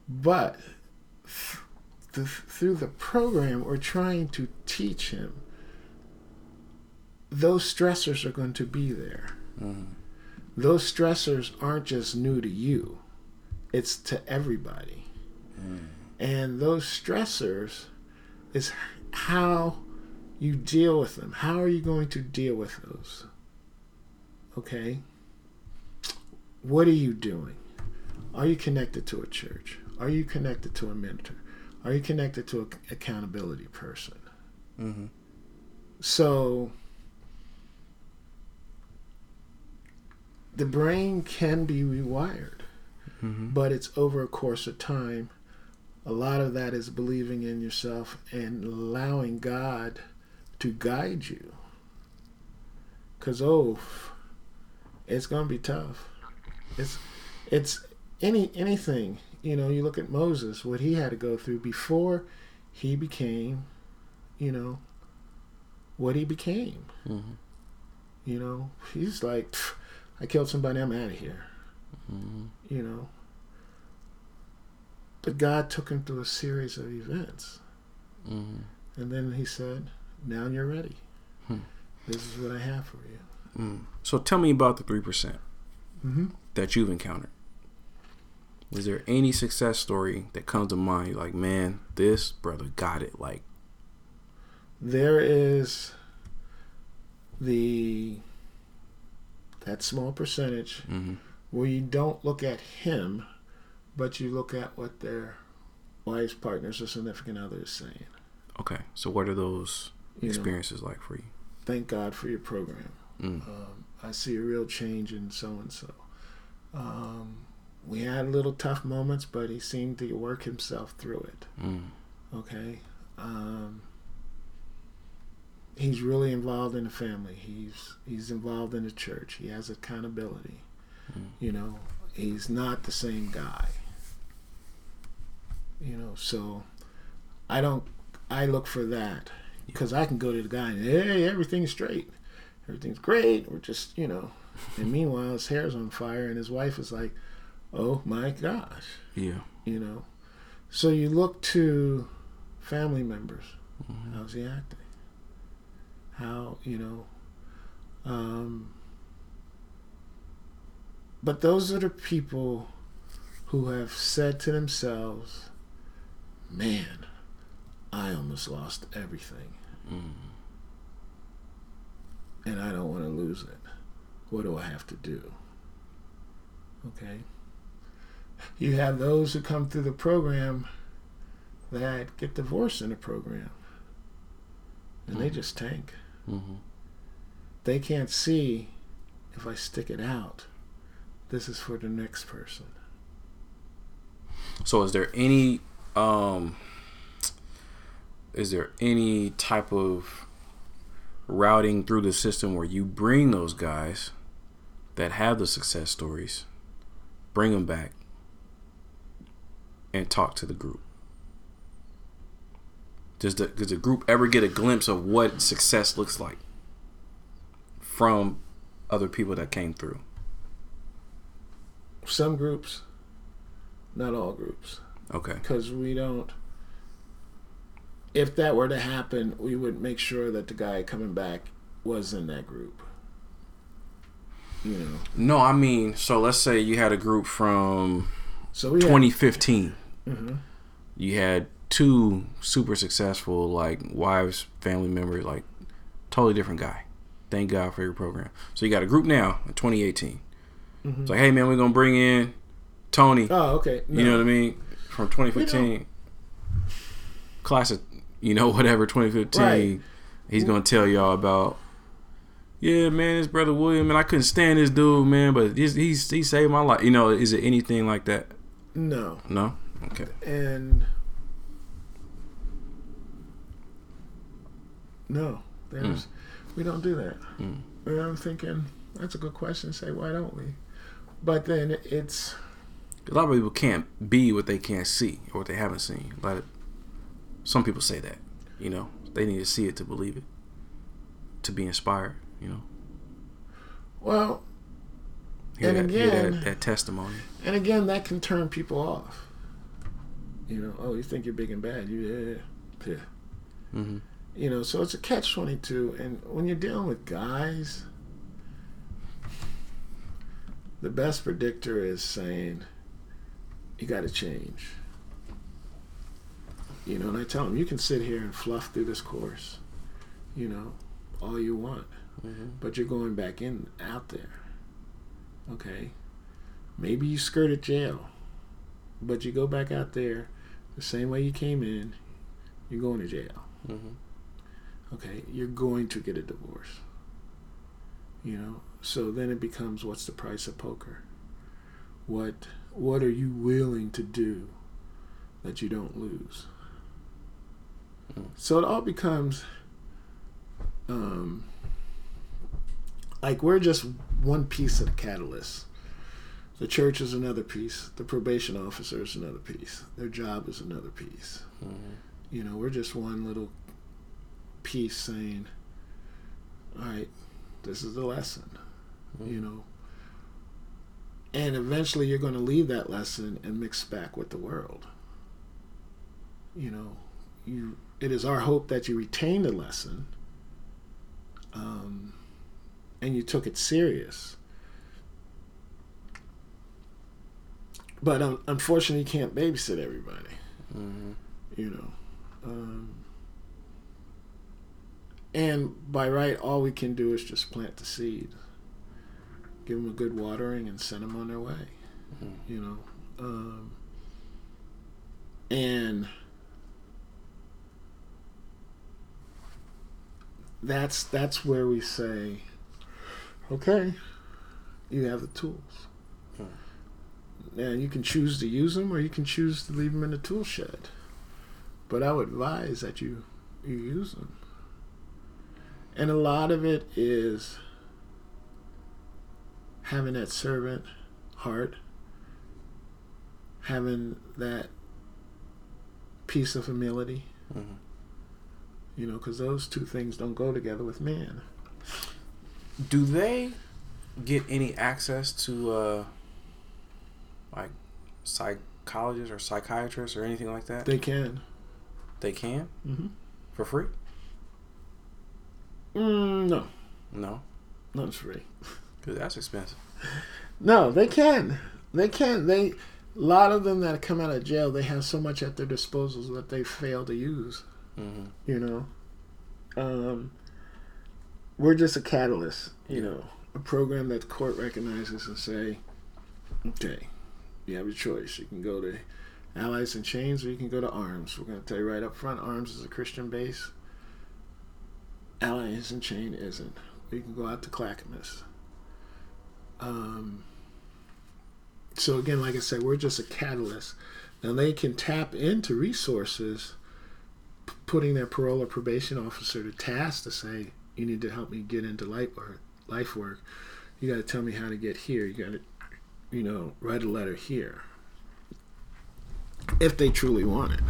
but th- th- through the program we're trying to teach him those stressors are going to be there Mm-hmm. Those stressors aren't just new to you it's to everybody. And those stressors is how you deal with them. How are you going to deal with those? Okay? What are you doing? Are you connected to a church? Are you connected to a mentor? Are you connected to an accountability person? Mm-hmm. so the brain can be rewired, Mm-hmm. but it's over a course of time. A lot of that is believing in yourself and allowing God to guide you. Cause oh, it's gonna be tough. It's it's any anything. You know, you look at Moses, what he had to go through before he became, you know, what he became. Mm-hmm. You know, he's like, "Pff, I killed somebody, I'm out of here. Mm-hmm. You know. But God took him through a series of events. Mm-hmm. And then he said, Now you're ready. Hmm. This is what I have for you. Mm. So tell me about the three percent Mm-hmm. that you've encountered. Was there any success story that comes to mind? You're like, man, this brother got it. Like, There is the that small percentage mm-hmm. where you don't look at him, but you look at what their wives, partners, or significant other is saying. okay. So what are those You know, experiences like for you? thank God for your program. Mm. Um, I see a real change in so and so. Um, we had a little tough moments, but he seemed to work himself through it. Mm. Okay. Um, he's really involved in the family. He's he's involved in the church. He has accountability. Mm. You know, he's not the same guy. You know, so I don't. I look for that because I can go to the guy and hey, everything's straight, everything's great. We're just you know, and meanwhile his hair's on fire and his wife is like, oh my gosh Yeah. you know. So you look to family members. Mhm. How's he acting? How you know? Um, but those are the people who have said to themselves, "Man, I almost lost everything, Mm. and I don't want to lose it. What do I have to do?" Okay. You have those who come through the program that get divorced in the program, and they Mhm. just tank. Mm-hmm. they can't see if I stick it out. This is for the next person. So is there any um is there any type of routing through the system where you bring those guys that have the success stories, bring them back and talk to the group? Does the does the group ever get a glimpse of what success looks like from other people that came through? Some groups, not all groups. Okay. Because we don't. If that were to happen, we would make sure that the guy coming back was in that group. You know. No, I mean, so let's say you had a group from So we 2015. hmm You had two super successful, like wives, family members, like totally different guy. Thank God for your program. So you got a group now in 2018. Mhm. It's like, hey man, we're gonna bring in Tony. Oh, okay. No. You know what I mean? From 2015, class of, you know, whatever 2015. Right. He's gonna tell y'all about. Yeah, man, this brother William, and I couldn't stand this dude, man, but he's, he's he saved my life. You know, is it anything like that? No. No. Okay. And no, there's we don't do that. Mm. And I'm thinking that's a good question. Say why don't we? But then it's A lot of people can't be what they can't see or what they haven't seen. Like some people say that, you know, they need to see it to believe it, to be inspired. You know, well, hear, And that, again- that, that testimony. and again that can turn people off. You know, oh, you think you're big and bad? You yeah, yeah. hmm You know, so it's a catch twenty two. And when you're dealing with guys, the best predictor is saying you got to change. You know, and I tell them you can sit here and fluff through this course, you know, all you want, hmm but you're going back in out there. Okay, maybe you skirted jail, but you go back out there the same way you came in. You're going to jail hmm okay, you're going to get a divorce. You know, so then it becomes what's the price of poker? What what are you willing to do that you don't lose? Mm. So it all becomes um, like we're just one piece of the catalyst. The church is another piece. The probation officer is another piece. Their job is another piece. hmm You know, we're just one little piece saying, all right, this is the lesson, you know. And eventually you're going to leave that lesson and mix back with the world. You know, you it is our hope that you retain the lesson um, and you took it serious. But um, unfortunately, you can't babysit everybody hmm you know. Um, and by right, all we can do is just plant the seed, give them a good watering, and send them on their way. Mhm. You know, um, and that's that's where we say, okay, you have the tools. Hmm. And you can choose to use them, or you can choose to leave them in the tool shed. But I would advise that you you use them. And a lot of it is having that servant heart, having that piece of humility, hmm you know, because those two things don't go together with man. Do they get any access to uh, like psychologists or psychiatrists or anything like that? They can. They can Mm-hmm. for free? Mm, no, No, nothing's free. because that's expensive. No, they can. They can. They. A lot of them that come out of jail, they have so much at their disposal that they fail to use. hmm You know, um, we're just a catalyst. You know, a program that the court recognizes and say, okay, you have your choice. You can go to Allies in Change, or you can go to Arms. We're going to tell you right up front, Arms is a Christian base. Allies in Change isn't. We can go out to Clackamas. Um, so again, like I said, we're just a catalyst. Now they can tap into resources, p- putting their parole or probation officer to task to say, "You need to help me get into life work. Life work. You got to tell me how to get here. You got to, you know, write a letter here." If they truly want it,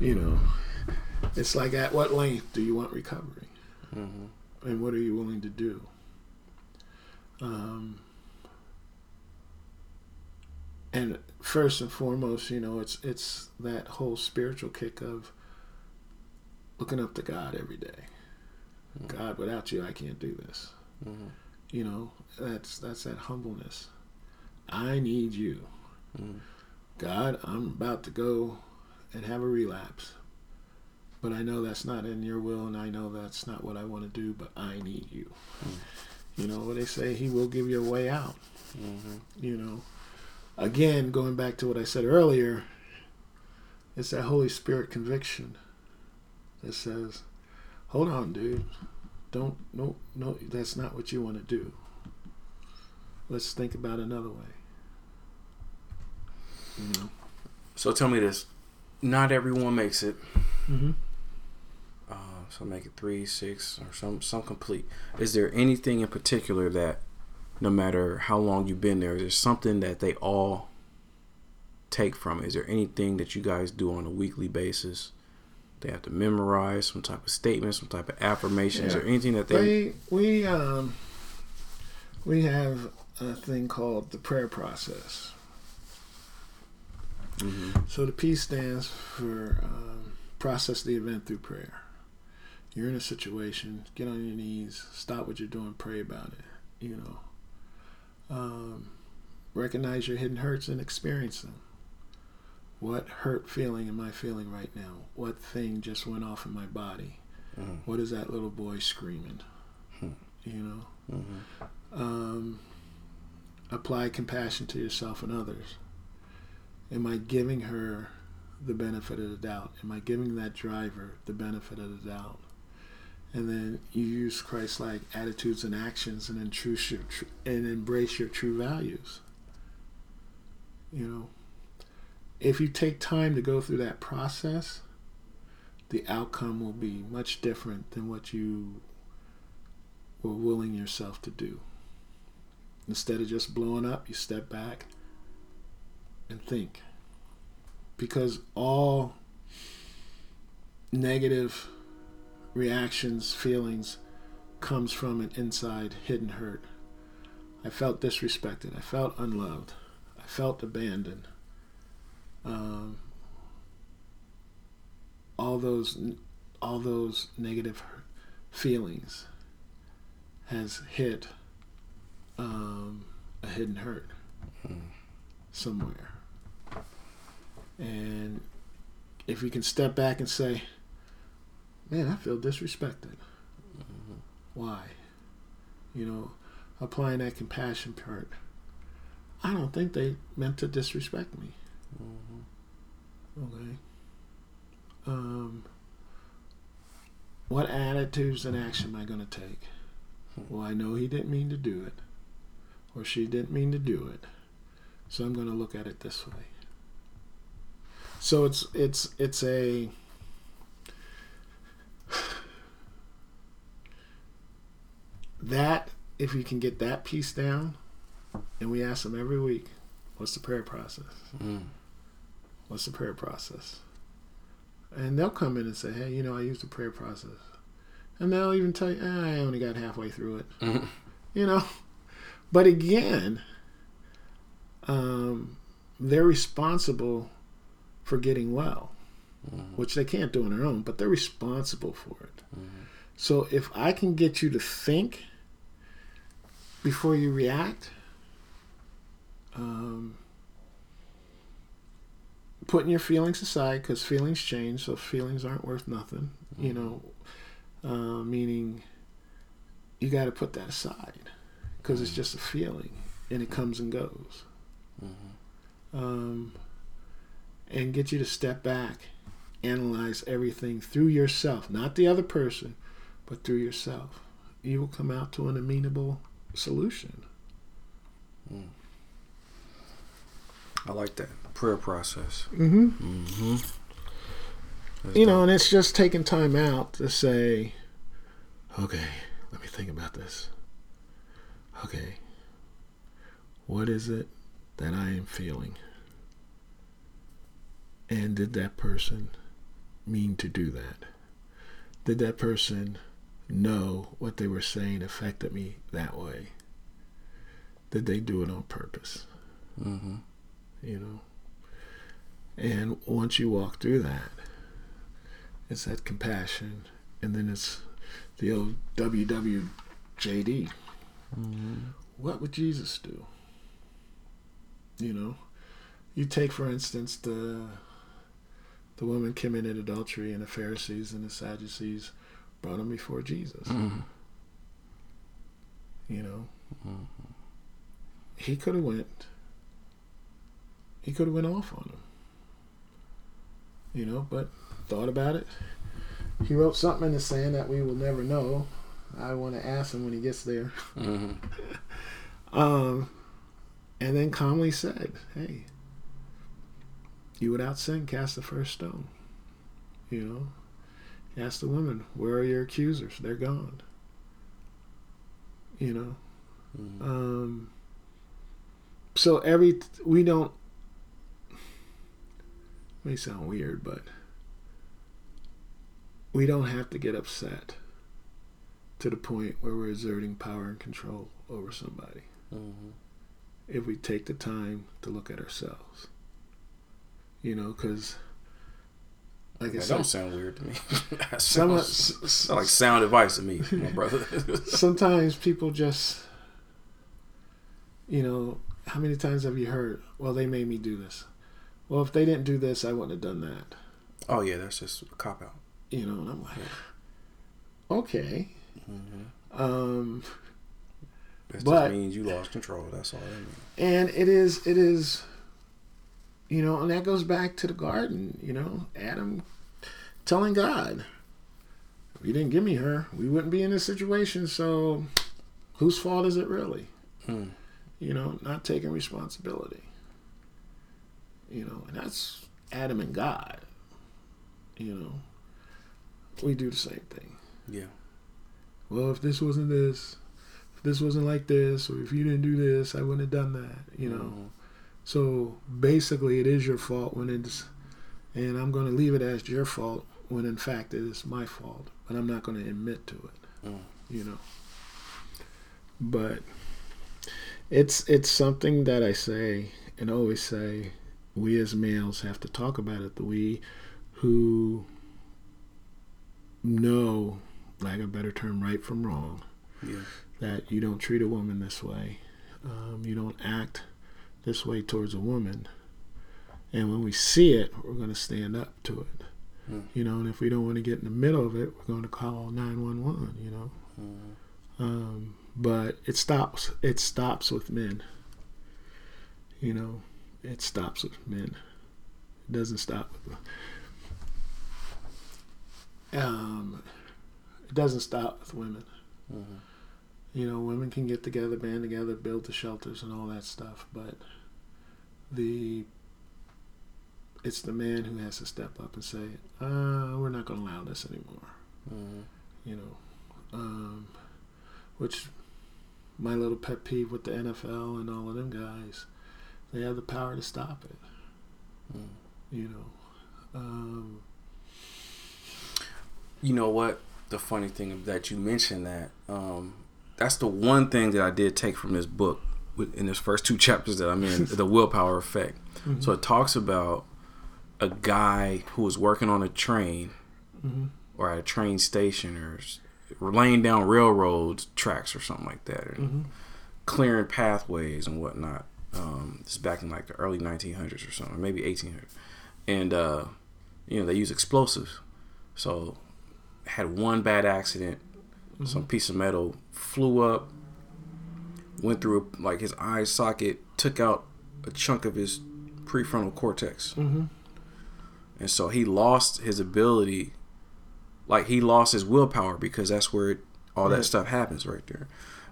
you know, it's like at what length do you want recovery, hmm and what are you willing to do? Um, and first and foremost, you know, it's it's that whole spiritual kick of looking up to God every day. Mhm. God, without you, I can't do this. hmm You know, that's that's that humbleness. I need you, hmm God. I'm about to go and have a relapse, but I know that's not in your will, and I know that's not what I want to do. But I need you. You know what they say? He will give you a way out. hmm you know again going back to what i said earlier it's that holy spirit conviction that says hold on dude don't no no that's not what you want to do let's think about another way you know So tell me this: not everyone makes it. mm-hmm. So make it three, six, or some some complete. Is there anything in particular that, no matter how long you've been there, is there something that they all take from it? Is there anything that you guys do on a weekly basis? They have to memorize some type of statement, some type of affirmations, Yeah. there anything that they? we we um we have a thing called the prayer process Mhm. So the P stands for um, process the event through prayer. You're in a situation, get on your knees, stop what you're doing, pray about it. You know, um, recognize your hidden hurts and experience them. What hurt feeling am I feeling right now? What thing just went off in my body? Mhm. What is that little boy screaming? Hmm. You know, Mhm. um, apply compassion to yourself and others. Am I giving her the benefit of the doubt? Am I giving that driver the benefit of the doubt? And then you use Christ-like attitudes and actions, and true, your tr- and embrace your true values. You know, if you take time to go through that process, the outcome will be much different than what you were willing yourself to do. Instead of just blowing up, you step back and think. Because all negative reactions, feelings comes from an inside hidden hurt. I felt disrespected. I felt unloved. I felt abandoned. Um, all those, all those negative feelings has hit um, a hidden hurt somewhere. And if we can step back and say, man, I feel disrespected. Mhm. Why? You know, applying that compassion part. I don't think they meant to disrespect me. Mhm. Okay. Um, what attitudes and action am I going to take? Well, I know he didn't mean to do it, or she didn't mean to do it, so I'm going to look at it this way. So it's it's it's a that if you can get that piece down, and we ask them every week, what's the prayer process? Mhm. What's the prayer process? And they'll come in and say, hey, you know, I used the prayer process. And they'll even tell you, ah, I only got halfway through it. Mhm. You know? But again, um, they're responsible for getting well, Mhm. which they can't do on their own, but they're responsible for it. Mhm. So if I can get you to think before you react, um, putting your feelings aside because feelings change, so feelings aren't worth nothing. You know, uh, meaning you got to put that aside because it's just a feeling and it comes and goes. Mhm. Um, and get you to step back, analyze everything through yourself, not the other person, but through yourself. you will come out to an amenable solution. Mm. I like that prayer process. Mm-hmm. Mm-hmm. You know, and it's just taking time out to say, okay, let me think about this. Okay, what is it that I am feeling? And did that person mean to do that? Did that person know what they were saying affected me that way? Did they do it on purpose? Mm-hmm. You know? And once you walk through that, it's that compassion, and then it's the old WWJD. Mm-hmm. What would Jesus do? You know, you take for instance the the woman committed adultery, and the Pharisees and the Sadducees brought him before Jesus. Mm-hmm. You know, Mm-hmm. he could have went. He could have went off on him. You know, but thought about it. He wrote something in the sand that we will never know. I want to ask him when he gets there. Mm-hmm. Um, and then calmly said, "Hey, you without sin cast the first stone." You know, asked the woman, "Where are your accusers? They're gone." You know, Mm-hmm. um, so every we don't may sound weird, but we don't have to get upset to the point where we're exerting power and control over somebody Mm-hmm. if we take the time to look at ourselves. You know, because like I That said, don't sound weird to me. that some sounds, s- s- sound like sound advice to me, my brother. sometimes people just you know how many times have you heard well they made me do this well if they didn't do this i wouldn't have done that oh yeah, that's just a cop out. you know and i'm like okay Mm-hmm. um That But- just means you lost control. That's all that means. and it is it is you know and that goes back to the garden you know adam telling god if you didn't give me her we wouldn't be in this situation so whose fault is it really Hmm. you know, not taking responsibility. You know, and that's Adam and God. You know, we do the same thing. Yeah. Well, if this wasn't this, if this wasn't like this, or if you didn't do this, I wouldn't have done that. You know, Mhm. So basically, it is your fault when it's, and I'm going to leave it as your fault when in fact it is my fault, but I'm not going to admit to it. Mm. You know, but it's it's something that I say and always say. We as males have to talk about it. We who know, like a better term, right from wrong Yeah. that you don't treat a woman this way. Um, you don't act this way towards a woman. And when we see it, we're going to stand up to it. Mm. You know, and if we don't want to get in the middle of it, we're going to call 911, you know. Mhm. Um, but it stops. It stops with men. You know, it stops with men. It doesn't stop with. Um, it doesn't stop with women. Mhm. You know, women can get together, band together, build the shelters and all that stuff, but the it's the man who has to step up and say, uh, "We're not going to allow this anymore." Mhm. You know, um, which my little pet peeve with the NFL and all of them guys, they have the power to stop it. Mm. You know, um, You know what? The funny thing that you mentioned that um, that's the one thing that I did take from this book in this first two chapters that I'm in, the willpower effect. Mm-hmm. So it talks about a guy who was working on a train Mhm. or at a train station or laying down railroad tracks or something like that, Mhm. clearing pathways and whatnot. Um, this is back in like the early 1900s or something, maybe 1800. And uh, you know they use explosives, so had one bad accident. Some piece of metal flew up, went through like his eye socket, took out a chunk of his prefrontal cortex, Mhm. and so he lost his ability. Like he lost his willpower because that's where it all that stuff happens right there.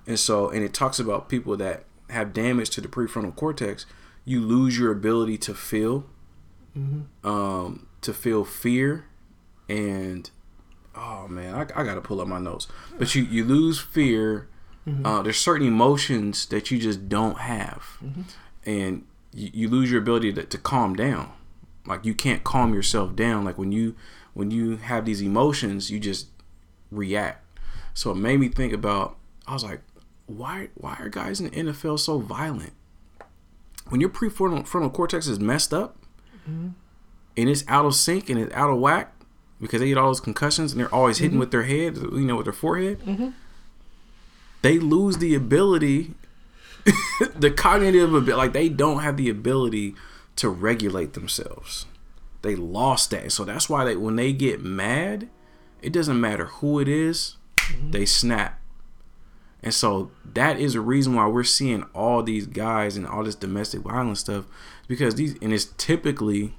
And so, and it talks about people that have damage to the prefrontal cortex. You lose your ability to feel, um, to feel fear, and oh man, I, I got to pull up my notes. But you you lose fear. Mm-hmm. Uh, there's certain emotions that you just don't have, mm-hmm. and you, you lose your ability to, to calm down. Like you can't calm yourself down. Like when you when you have these emotions, you just react. So it made me think about. I was like, why why are guys in the NFL so violent? When your prefrontal frontal cortex is messed up mm-hmm. and it's out of sync and it's out of whack because they get all those concussions and they're always hitting mm-hmm. with their head, you know, with their forehead. Mm-hmm. They lose the ability, the cognitive ability, like they don't have the ability to regulate themselves. They lost that, so that's why they when they get mad, it doesn't matter who it is, mm-hmm. they snap. And so that is a reason why we're seeing all these guys and all this domestic violence stuff because these and it's typically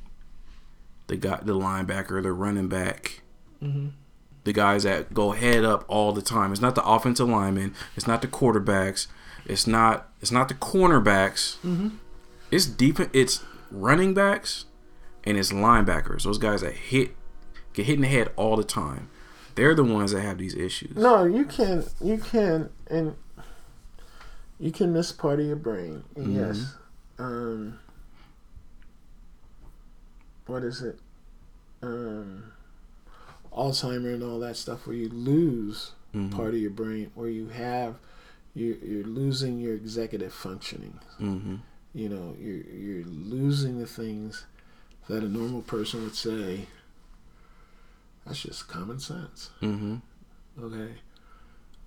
the guy the linebacker, the running back, the guys that go head up all the time. It's not the offensive linemen, it's not the quarterbacks, it's not it's not the cornerbacks. It's deep it's running backs and it's linebackers. Those guys that hit get hit in the head all the time. They're the ones that have these issues. No, you can you can and you can miss part of your brain. Mm-hmm. Yes. Um what is it? Um Alzheimer and all that stuff where you lose Mhm. part of your brain where you have you're, you're losing your executive functioning. Mm-hmm. You know, you're you're losing the things that a normal person would say that's just common sense. Mm-hmm. Okay.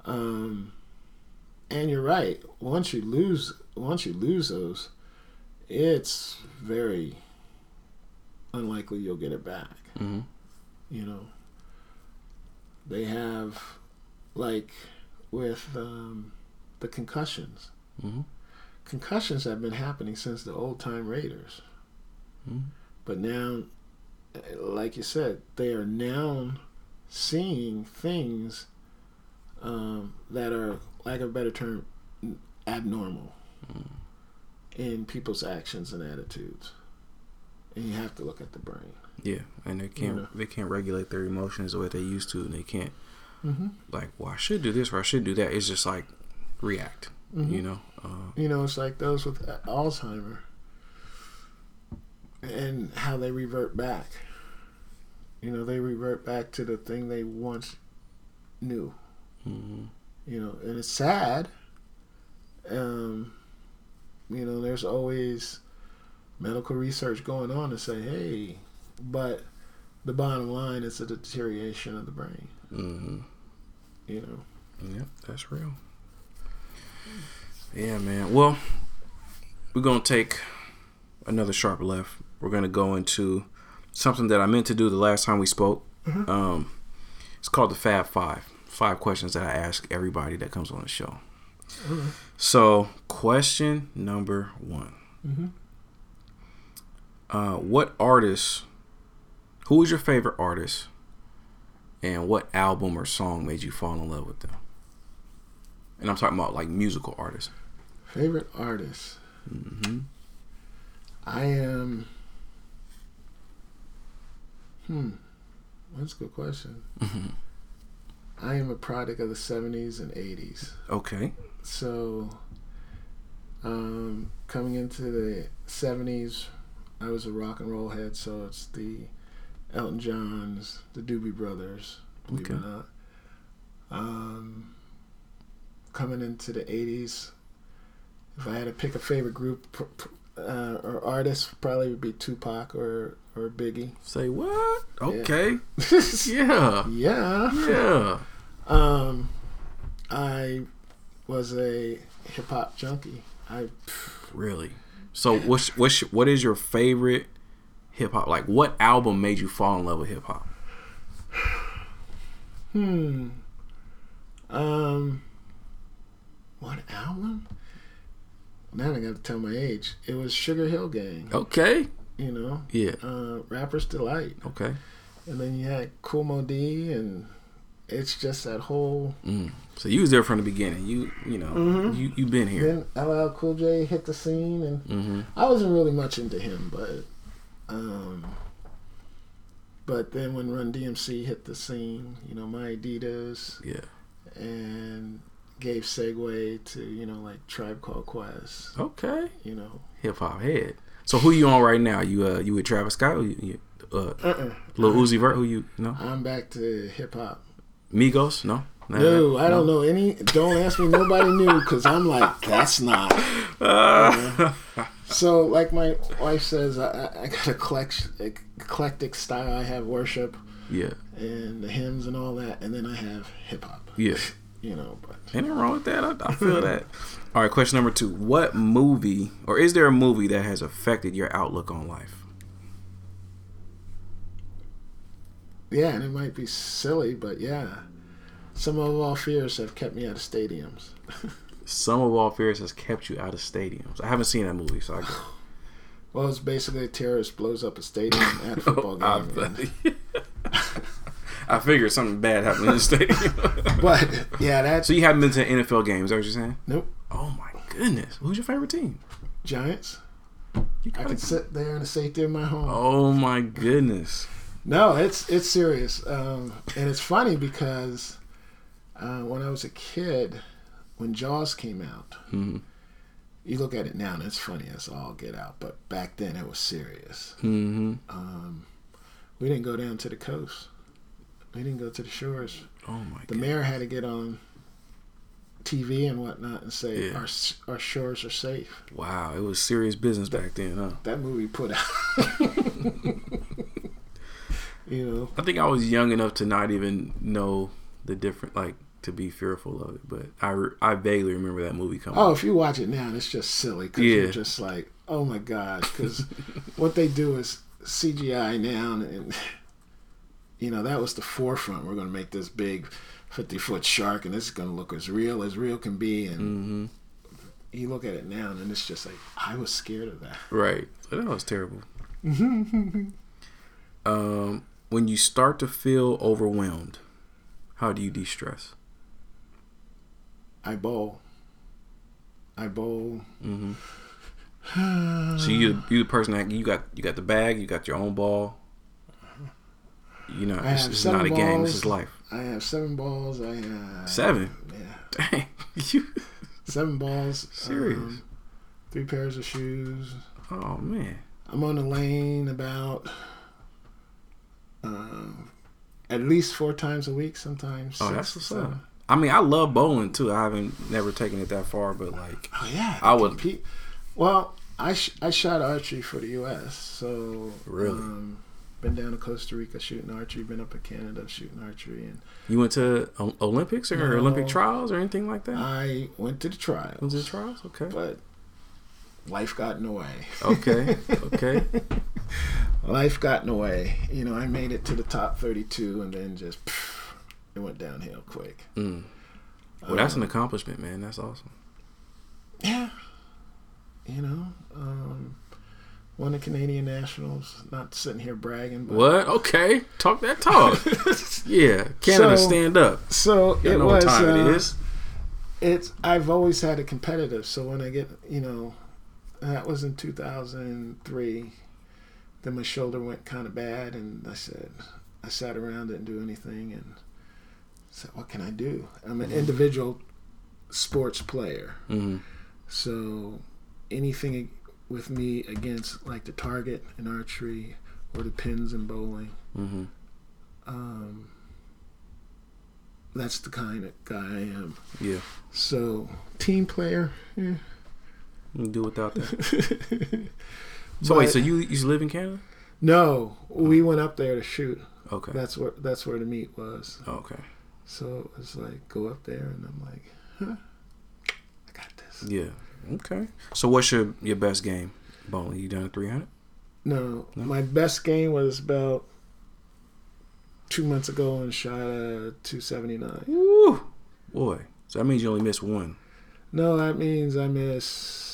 Um, and you're right. Once you lose, once you lose those, it's very unlikely you'll get it back. Mm-hmm. You know. They have, like, with um, the concussions. Mhm. Concussions have been happening since the old time Raiders. Mhm. But now, like you said, they are now seeing things um, that are, lack of a better term, abnormal in people's actions and attitudes. And you have to look at the brain. Yeah, and they can't Yeah. they can't regulate their emotions the way they used to, and they can't Mm-hmm. like, well, I should do this or I should do that. It's just like react, Mhm. you know. Uh, You know, it's like those with Alzheimer and how they revert back. You know, they revert back to the thing they once knew. mhm. You know, and it's sad. Um, you know, there's always medical research going on to say, hey, but the bottom line is a deterioration of the brain. Mhm. You know. Yeah, that's real. Yeah, man. Well, we're gonna take another sharp left. We're gonna go into something that I meant to do the last time we spoke. Um, it's called the Fab Five. Five questions that I ask everybody that comes on the show. So, question number one: Mhm. Uh, What artist? Who is your favorite artist? And what album or song made you fall in love with them? And I'm talking about like musical artists. Favorite artist. hmm I am. Hmm. That's a good question. Mm-hmm. I am a product of the 70s and 80s. Okay. So, um, coming into the 70s, I was a rock and roll head, so it's the Elton Johns, the Doobie Brothers, believe it or Okay. not. Um, coming into the 80s, if I had to pick a favorite group uh, or artist, probably would be Tupac or, or Biggie. Say what? Okay. yeah. Yeah. Yeah. Um, I was a hip hop junkie. I Really. So what's what's what is your favorite hip hop? Like what album made you fall in love with hip hop? hmm. Um, what album? Now I got to tell my age. It was Sugarhill Gang. Okay. You know, Yeah. uh, Rapper's Delight, Okay. and then you had Kool Moe Dee and it's just that whole. Mm. So you was there from the beginning. You you know Mhm. you you been here. Then LL Cool J hit the scene, and hmm I wasn't really much into him, but um, but then when Run DMC hit the scene, you know, my Adidas Yeah. and gave segue to you know like Tribe Called Quest, Okay. you know. Hip hop head. So who you on right now? You uh you with Travis Scott? Or you, you, uh, Uh-uh. Lil Uzi Vert? Who you no? I'm back to hip hop. Migos? No. No, I don't know any. Don't ask me. Nobody knew because I'm like, that's not. Uh, So, like my wife says, I, I- got a collect, eclectic style. I have worship yeah. and the hymns and all that, and then I have hip hop. Yeah. You know, but Ain't nothing wrong with that. I, I feel that. All right, question number two. What movie, or is there a movie that has affected your outlook on life? Yeah, and it might be silly, but yeah, Sum of All Fears have kept me out of stadiums. Sum of All Fears has kept you out of stadiums. I haven't seen that movie, so I go. Well, it's basically a terrorist blows up a stadium at a oh, football I, game. and- I figured something bad happened in the stadium. but yeah, that's so you haven't been to NFL games? Is that what you're saying? nope. Oh my goodness! Who's your favorite team? Giants. You I can sit there in the safety of my home. oh my goodness! No, it's it's serious, um, and it's funny because uh, when I was a kid, when Jaws came out, Mhm. you look at it now and it's funny as all get out, but back then it was serious. Mm-hmm. Um, we didn't go down to the coast. We didn't go to the shores. Oh my god. The god! mayor had to get on TV and whatnot and say Yeah. our our shores are safe. Wow, it was serious business back then, huh? That movie put out. you know, I think I was young enough to not even know the different, like to be fearful of it. But I, re- I vaguely remember that movie coming. Oh, if you watch it now, it's just silly because Yeah. you're just like, oh my god, because what they do is CGI now, and, and you know that was the forefront. We're going to make this big fifty foot shark, and this is going to look as real as real can be. And hmm you look at it now, and it's just like I was scared of that. Right. That was terrible. um, when you start to feel overwhelmed, how do you de-stress? I bowl. I bowl. hmm So you you the person that you got you got the bag, you got your own ball. You know, I it's, it's not a game. This is life. I have seven balls. I have Seven. Yeah, Dang. You, seven balls. Serious? um, three pairs of shoes. oh man. I'm on the lane about um, at least four times a week. Sometimes. Oh, six, that's what's up. I mean, I love bowling too. I haven't never taken it that far, but like, Oh yeah. I would- compete. Well, I sh- I shot archery for the U.S. So Really? um, been down to Costa Rica shooting archery. Been up in Canada shooting archery, and you went to O- Olympics or No. Olympic trials or anything like that? I went to the trials. Was it trials? Okay. But life got in the way. Okay. Okay. life got in the way. You know, I made it to the top 32, and then just pff, it went downhill quick. Mm. Well, that's an Um, accomplishment, man. That's awesome. Yeah. You know, um, won the Canadian Nationals. Not sitting here bragging, but What? Okay. Talk that talk. yeah. Canada, So- stand up. so You it know was. what time uh, it is. It's. I've always had a competitive. So when I get, you know, that was in 2003. Then my shoulder went kind of bad, and I said, I sat around, didn't do anything, and said, what can I do? I'm an individual sports player. hmm So anything with me against like the target in archery or the pins in bowling, hmm um, that's the kind of guy I am. Yeah. So team player. eh. You do without that. So wait, so you you live in Canada? no, oh. we went up there to shoot. Okay. That's where that's where the meet was. Oh, okay. So it was like go up there, and I'm like, huh, I got this. Yeah. Okay. So what's your your best game? Bowling. You done three hundred? No, No? my best game was about two months ago and shot a 279. Woo. Boy. So that means you only missed one. No, that means I miss.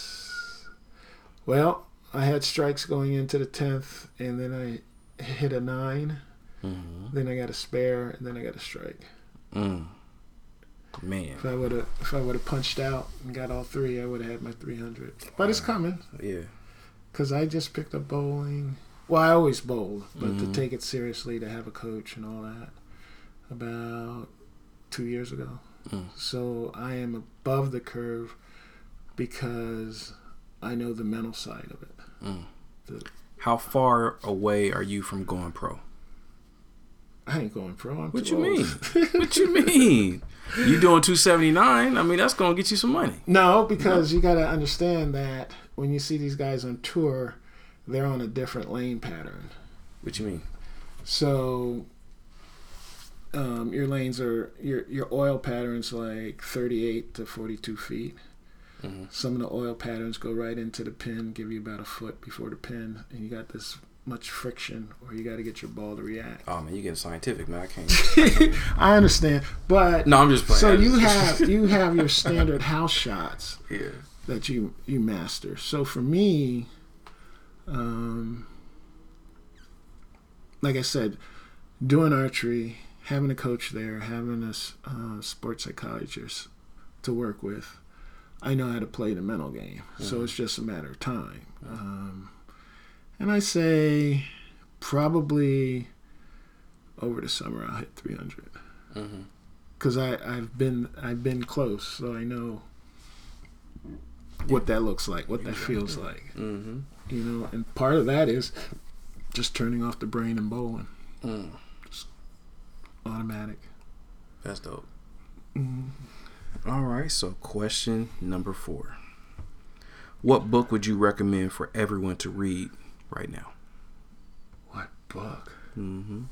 Well, I had strikes going into the 10th, and then I hit a 9. Mm-hmm. Then I got a spare, and then I got a strike. Mm. Man. If I would have if I would have punched out and got all three, I would have had my 300. But it's coming Yeah. because I just picked up bowling. Well, I always bowled, but Mhm. to take it seriously, to have a coach and all that, about two years ago. Mm. So I am above the curve because I know the mental side of it. Mm. The- How far away are you from going pro? I ain't going pro. I'm What you old. mean? what you mean? You doing 279? I mean, that's going to get you some money. No, because you got to understand that when you see these guys on tour, they're on a different lane pattern. What you mean? So um, your lanes are your your oil patterns like 38 to 42 feet. Mhm. Some of the oil patterns go right into the pin, give you about a foot before the pin, and you got this much friction, or you got to get your ball to react. Oh, man, you getting scientific, man. I can't. I understand, but No, I'm just playing. so you have you have your standard house shots Yeah. that you you master. So for me, um, like I said, doing archery, having a coach there, having a uh, sports psychologist to work with, I know how to play the mental game. So it's just a matter of time. Um, and I say probably over the summer I'll hit 300 Mm-hmm. because I I've been I've been close, so I know what that looks like, what that feels like, Mm-hmm. you know. And part of that is just turning off the brain and bowling, Mm. automatic. That's dope. Mm. All right, so question number four. What book would you recommend for everyone to read right now? What book? Mm-hmm.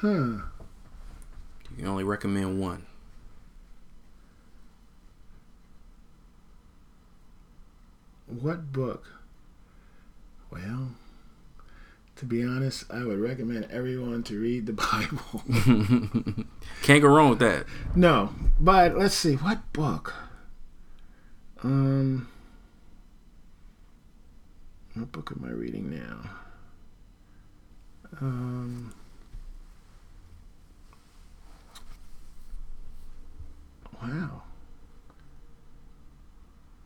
Huh? You can only recommend one. What book? Well, to be honest, I would recommend everyone to read the Bible. Can't go wrong with that. no, but let's see, what book? Um, what book am I reading now? Um, wow.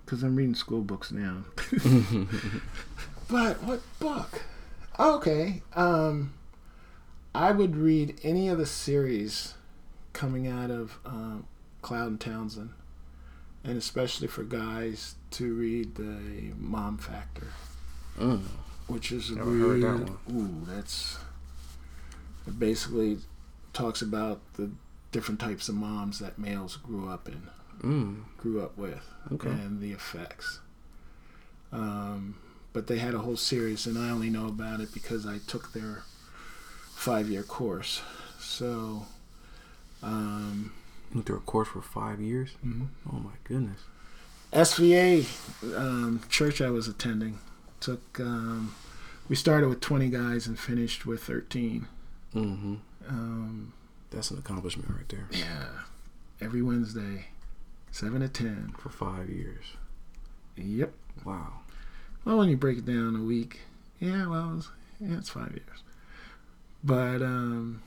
Because I'm reading school books now. but what book? Okay. Um, I would read any of the series coming out of um, Cloud and Townsend, and especially for guys to read the Mom Factor, Mm. which is a Never heard that weird. Ooh, that's it basically talks about the different types of moms that males grew up in, Mm. grew up with, Okay. and the effects. Um, but they had a whole series, and I only know about it because I took their five-year course. So, um, You went through a course for five years? mhm. Oh my goodness. SVA um, church I was attending took. Um, we started with 20 guys and finished with 13. Mm-hmm. Um, That's an accomplishment right there. yeah, every Wednesday, seven to ten. For five years. Yep. Wow. Well, when you break it down a week, yeah, well, it's, yeah, it's five years. But um,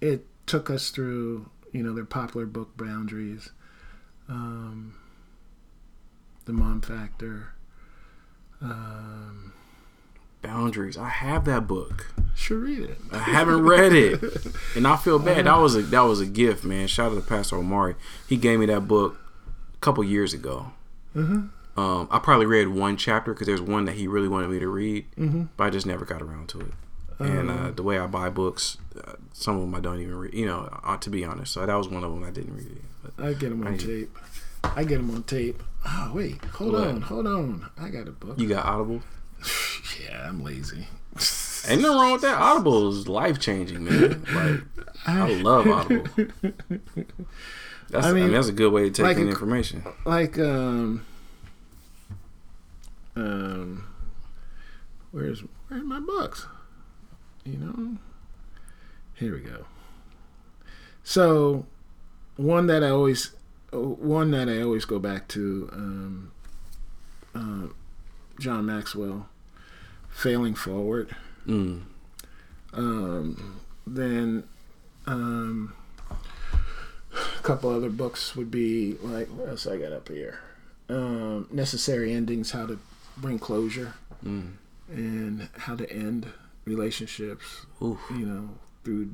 it took us through, you know, their popular book Boundaries, um, The Mom Factor. Um, Boundaries. I have that book. should read it. I haven't read it, and I feel bad. That was a that was a gift, man. Shout out to Pastor Omari. He gave me that book a couple years ago. Mm-hmm. Um, I probably read one chapter because there's one that he really wanted me to read, Mm-hmm. but I just never got around to it. And uh, the way I buy books, uh, some of them I don't even read. You know, uh, to be honest. So that was one of them I didn't read. It. But I get them on I- tape. I get them on tape. Oh wait, hold What? on, hold on. I got a book. you got Audible. yeah, I'm lazy. Ain't nothing wrong with that. Audible is life changing, man. Like I love Audible. That's, I I mean, mean, that's a good way to take like in a- information. like um um where's where's my books you know here we go so one that i always one that i always go back to um uh, john maxwell failing forward Mm. um then Um, a couple other books would be like what else I got up here? Um, Necessary Endings: How to Bring Closure, Mm. and how to end relationships. Oof. You know, through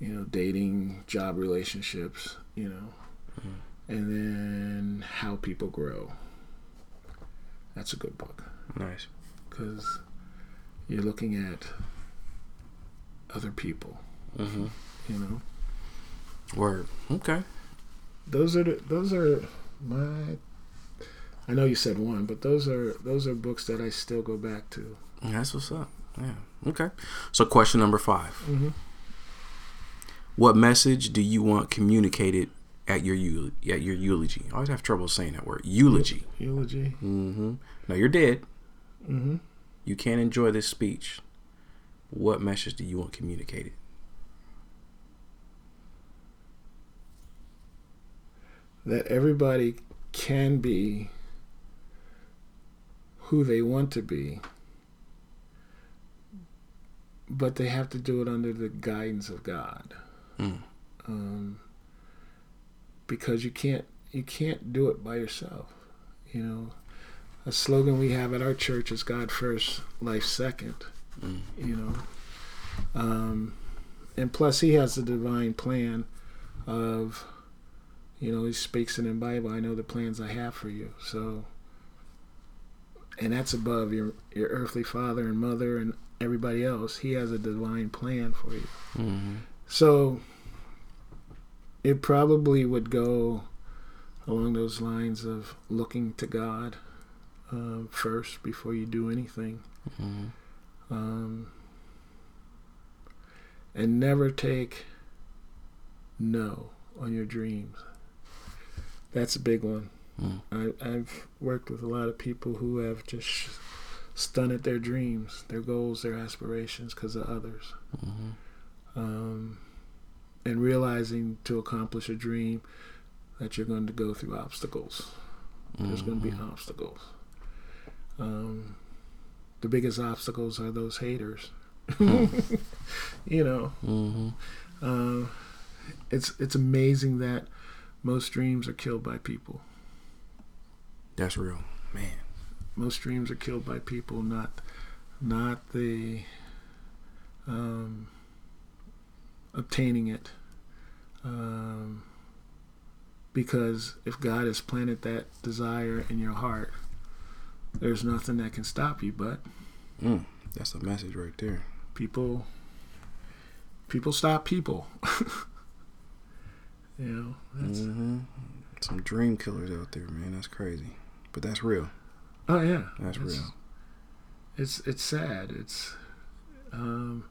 you know dating, job relationships. You know, and then how people grow. That's a good book Nice. because you're looking at other people. Mm-hmm. You know. Word. Okay. those are the, those are my I know you said one, but those are those are books that I still go back to. That's what's up. Yeah. Okay. So, question number 5 Mhm. What message do you want communicated at your eul- at your eulogy? I always have trouble saying that word. Eulogy. Eulogy. Mm-hmm. Now you're dead. Mm-hmm. You can't enjoy this speech. What message do you want communicated? That everybody can be who they want to be, but they have to do it under the guidance of God. Mm. Um, because you can't you can't do it by yourself. You know, a slogan we have at our church is God first, life second. Mm. You know, um, and plus He has the divine plan of, you know, He speaks in the Bible. I know the plans I have for you. So, and that's above your your earthly father and mother and everybody else. He has a divine plan for you. Mm-hmm. So it probably would go along those lines of looking to God um, first before you do anything. Mm-hmm. Um, and never take no on your dreams. That's a big one. Mm. I, I've worked with a lot of people who have just stunted their dreams, their goals, their aspirations because of others. Mm-hmm. um, and realizing to accomplish a dream that you're going to go through obstacles. There's going to be Mm-hmm. obstacles. Um, the biggest obstacles are those haters. you know, Mm-hmm. uh, it's it's amazing that most dreams are killed by people. That's real, man. Most dreams are killed by people, not not the um, obtaining it. Um, because if God has planted that desire in your heart, there's nothing that can stop you. But Mm. That's the message right there. people, people stop people. you know, that's, Mm-hmm. Some dream killers out there, man. That's crazy, but that's real. oh yeah, That's it's, real. It's it's sad. It's um,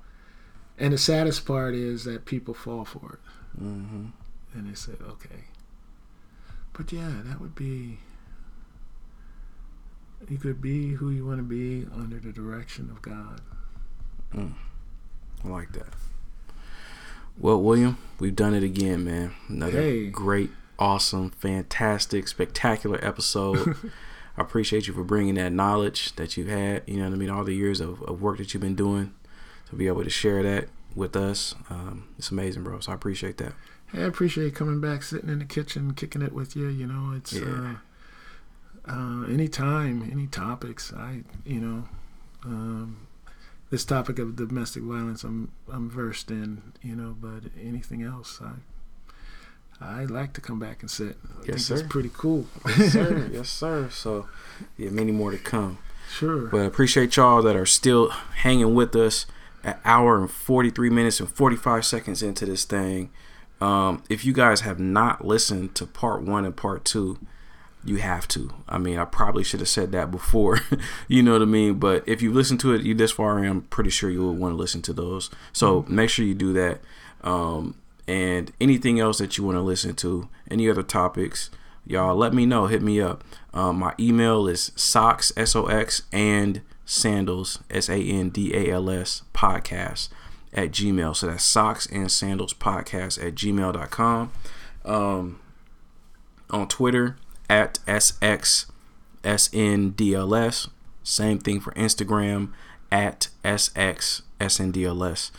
and the saddest part is that people fall for it. Mm-hmm. and they say, okay. But yeah, that would be. You could be who you want to be under the direction of God. Mm. I like that. Well, William, we've done it again, man. Another Hey. great, awesome, fantastic, spectacular episode. I appreciate you for bringing that knowledge that you've had. You know what I mean? All the years of, of work that you've been doing to be able to share that with us. Um, it's amazing, bro. So I appreciate that. Hey, I appreciate coming back, sitting in the kitchen, kicking it with you. You know, it's Yeah. uh, uh, anytime, any topics. I, you know, um, this topic of domestic violence, I'm I'm versed in. You know, but anything else, I I like to come back and sit. I Yes, sir. it's pretty cool. Yes, sir. yes, sir. So, yeah, many more to come. Sure. But I appreciate y'all that are still hanging with us an hour and 43 minutes and 45 seconds into this thing. Um, if you guys have not listened to part one and part two, you have to. I mean, I probably should have said that before, you know what I mean? But if you listen to it you this far, I'm pretty sure you'll want to listen to those. So make sure you do that. Um, and anything else that you want to listen to, any other topics, y'all let me know. Hit me up. Um, my email is socks, S O X, and sandals, S A N D A L S, podcast at gmail. So that's socks and sandals podcast at gmail.com. Um, on Twitter at SXSNDLS. Same thing for Instagram at SXSNDLS.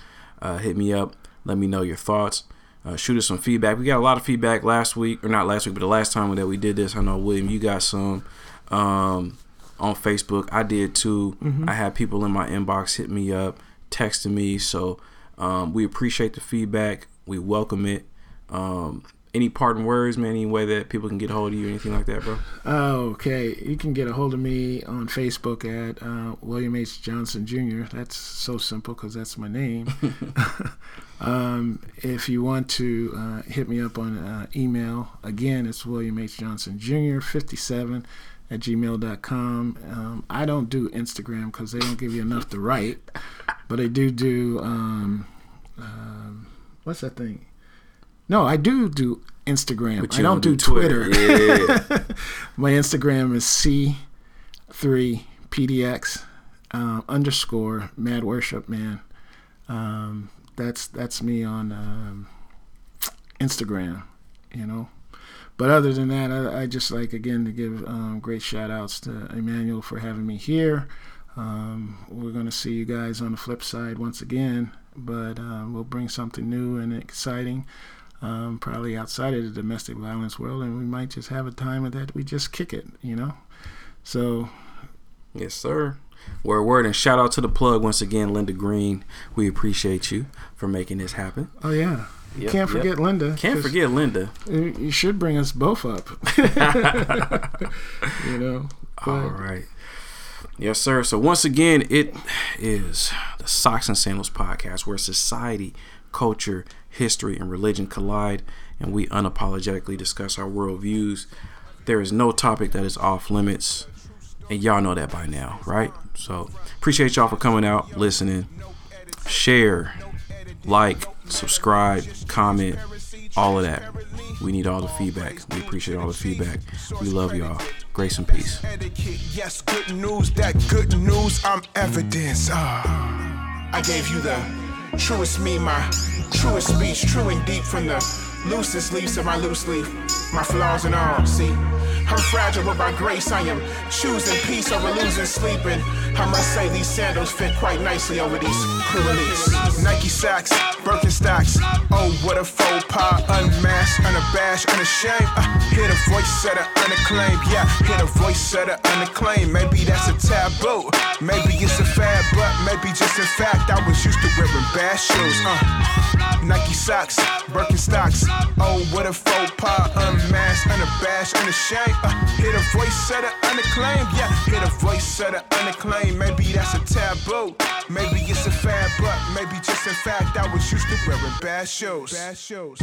Uh, hit me up. Let me know your thoughts. Uh, shoot us some feedback. We got a lot of feedback last week, or not last week, but the last time that we did this. I know William, you got some um, on Facebook. I did too. Mm-hmm. I had people in my inbox hit me up, texting me. So um, we appreciate the feedback. We welcome it. Um, any parting words, man? Any way that people can get a hold of you, anything like that, bro? okay. You can get a hold of me on Facebook at uh, William H. Johnson Jr. That's so simple because that's my name. um, if you want to uh, hit me up on uh, email, again, it's William H. Johnson Jr. 57 at gmail.com. Um, I don't do Instagram because they don't give you enough to write, but I do do, um, um what's that thing? No, I do do Instagram. I don't, don't do, do, Twitter. Twitter. Yeah. My Instagram is C3PDX uh, underscore Mad Worship Man. Um, that's that's me on um, Instagram, you know. But other than that, I, I just like again to give um, great shout outs to Emmanuel for having me here. Um, we're going to see you guys on the flip side once again, but uh, we'll bring something new and exciting um, probably outside of the domestic violence world, and we might just have a time of that we just kick it, you know. So, yes, sir. Word, word, and shout out to the plug once again, Linda Green. We appreciate you for making this happen. Oh yeah, you yep, can't forget yep. Linda. Can't forget Linda. You should bring us both up. you know. But. All right. Yes, sir. So once again, it is the Socks and Sandals podcast, where society, culture, history, and religion collide, and we unapologetically discuss our worldviews. There is no topic that is off limits, and y'all know that by now, right? So, appreciate y'all for coming out, listening, share, like, subscribe, comment, all of that. We need all the feedback. We appreciate all the feedback. We love y'all. Grace and peace. Yes, good news. That good news. I'm evidence. Uh, I gave you the truest me, my truest speech, true and deep from the loosest leaves of my loose leaf, my flaws and all. See, I'm fragile, but by grace I am choosing peace over losing sleep. And I must say, these sandals fit quite nicely over these crew release. Nike sacks, Birkenstocks. Oh, what a faux pas. Unmasked, unabashed, unashamed. Uh, hear the voice of the unacclaimed. Yeah, hear the voice of the unacclaimed. Maybe that's a taboo. Maybe it's a fad, but maybe just in fact, I was used to wearing bad shoes. Uh, Nike socks, Birkenstocks. Oh, what a faux pas. Unmasked, unabashed, unashamed. Uh, hear the voice of the unacclaimed. Yeah, hear the voice of the unacclaimed. Maybe that's a taboo. Maybe it's a fad, but maybe just in fact I was used to wearing bad shoes. Bad shoes.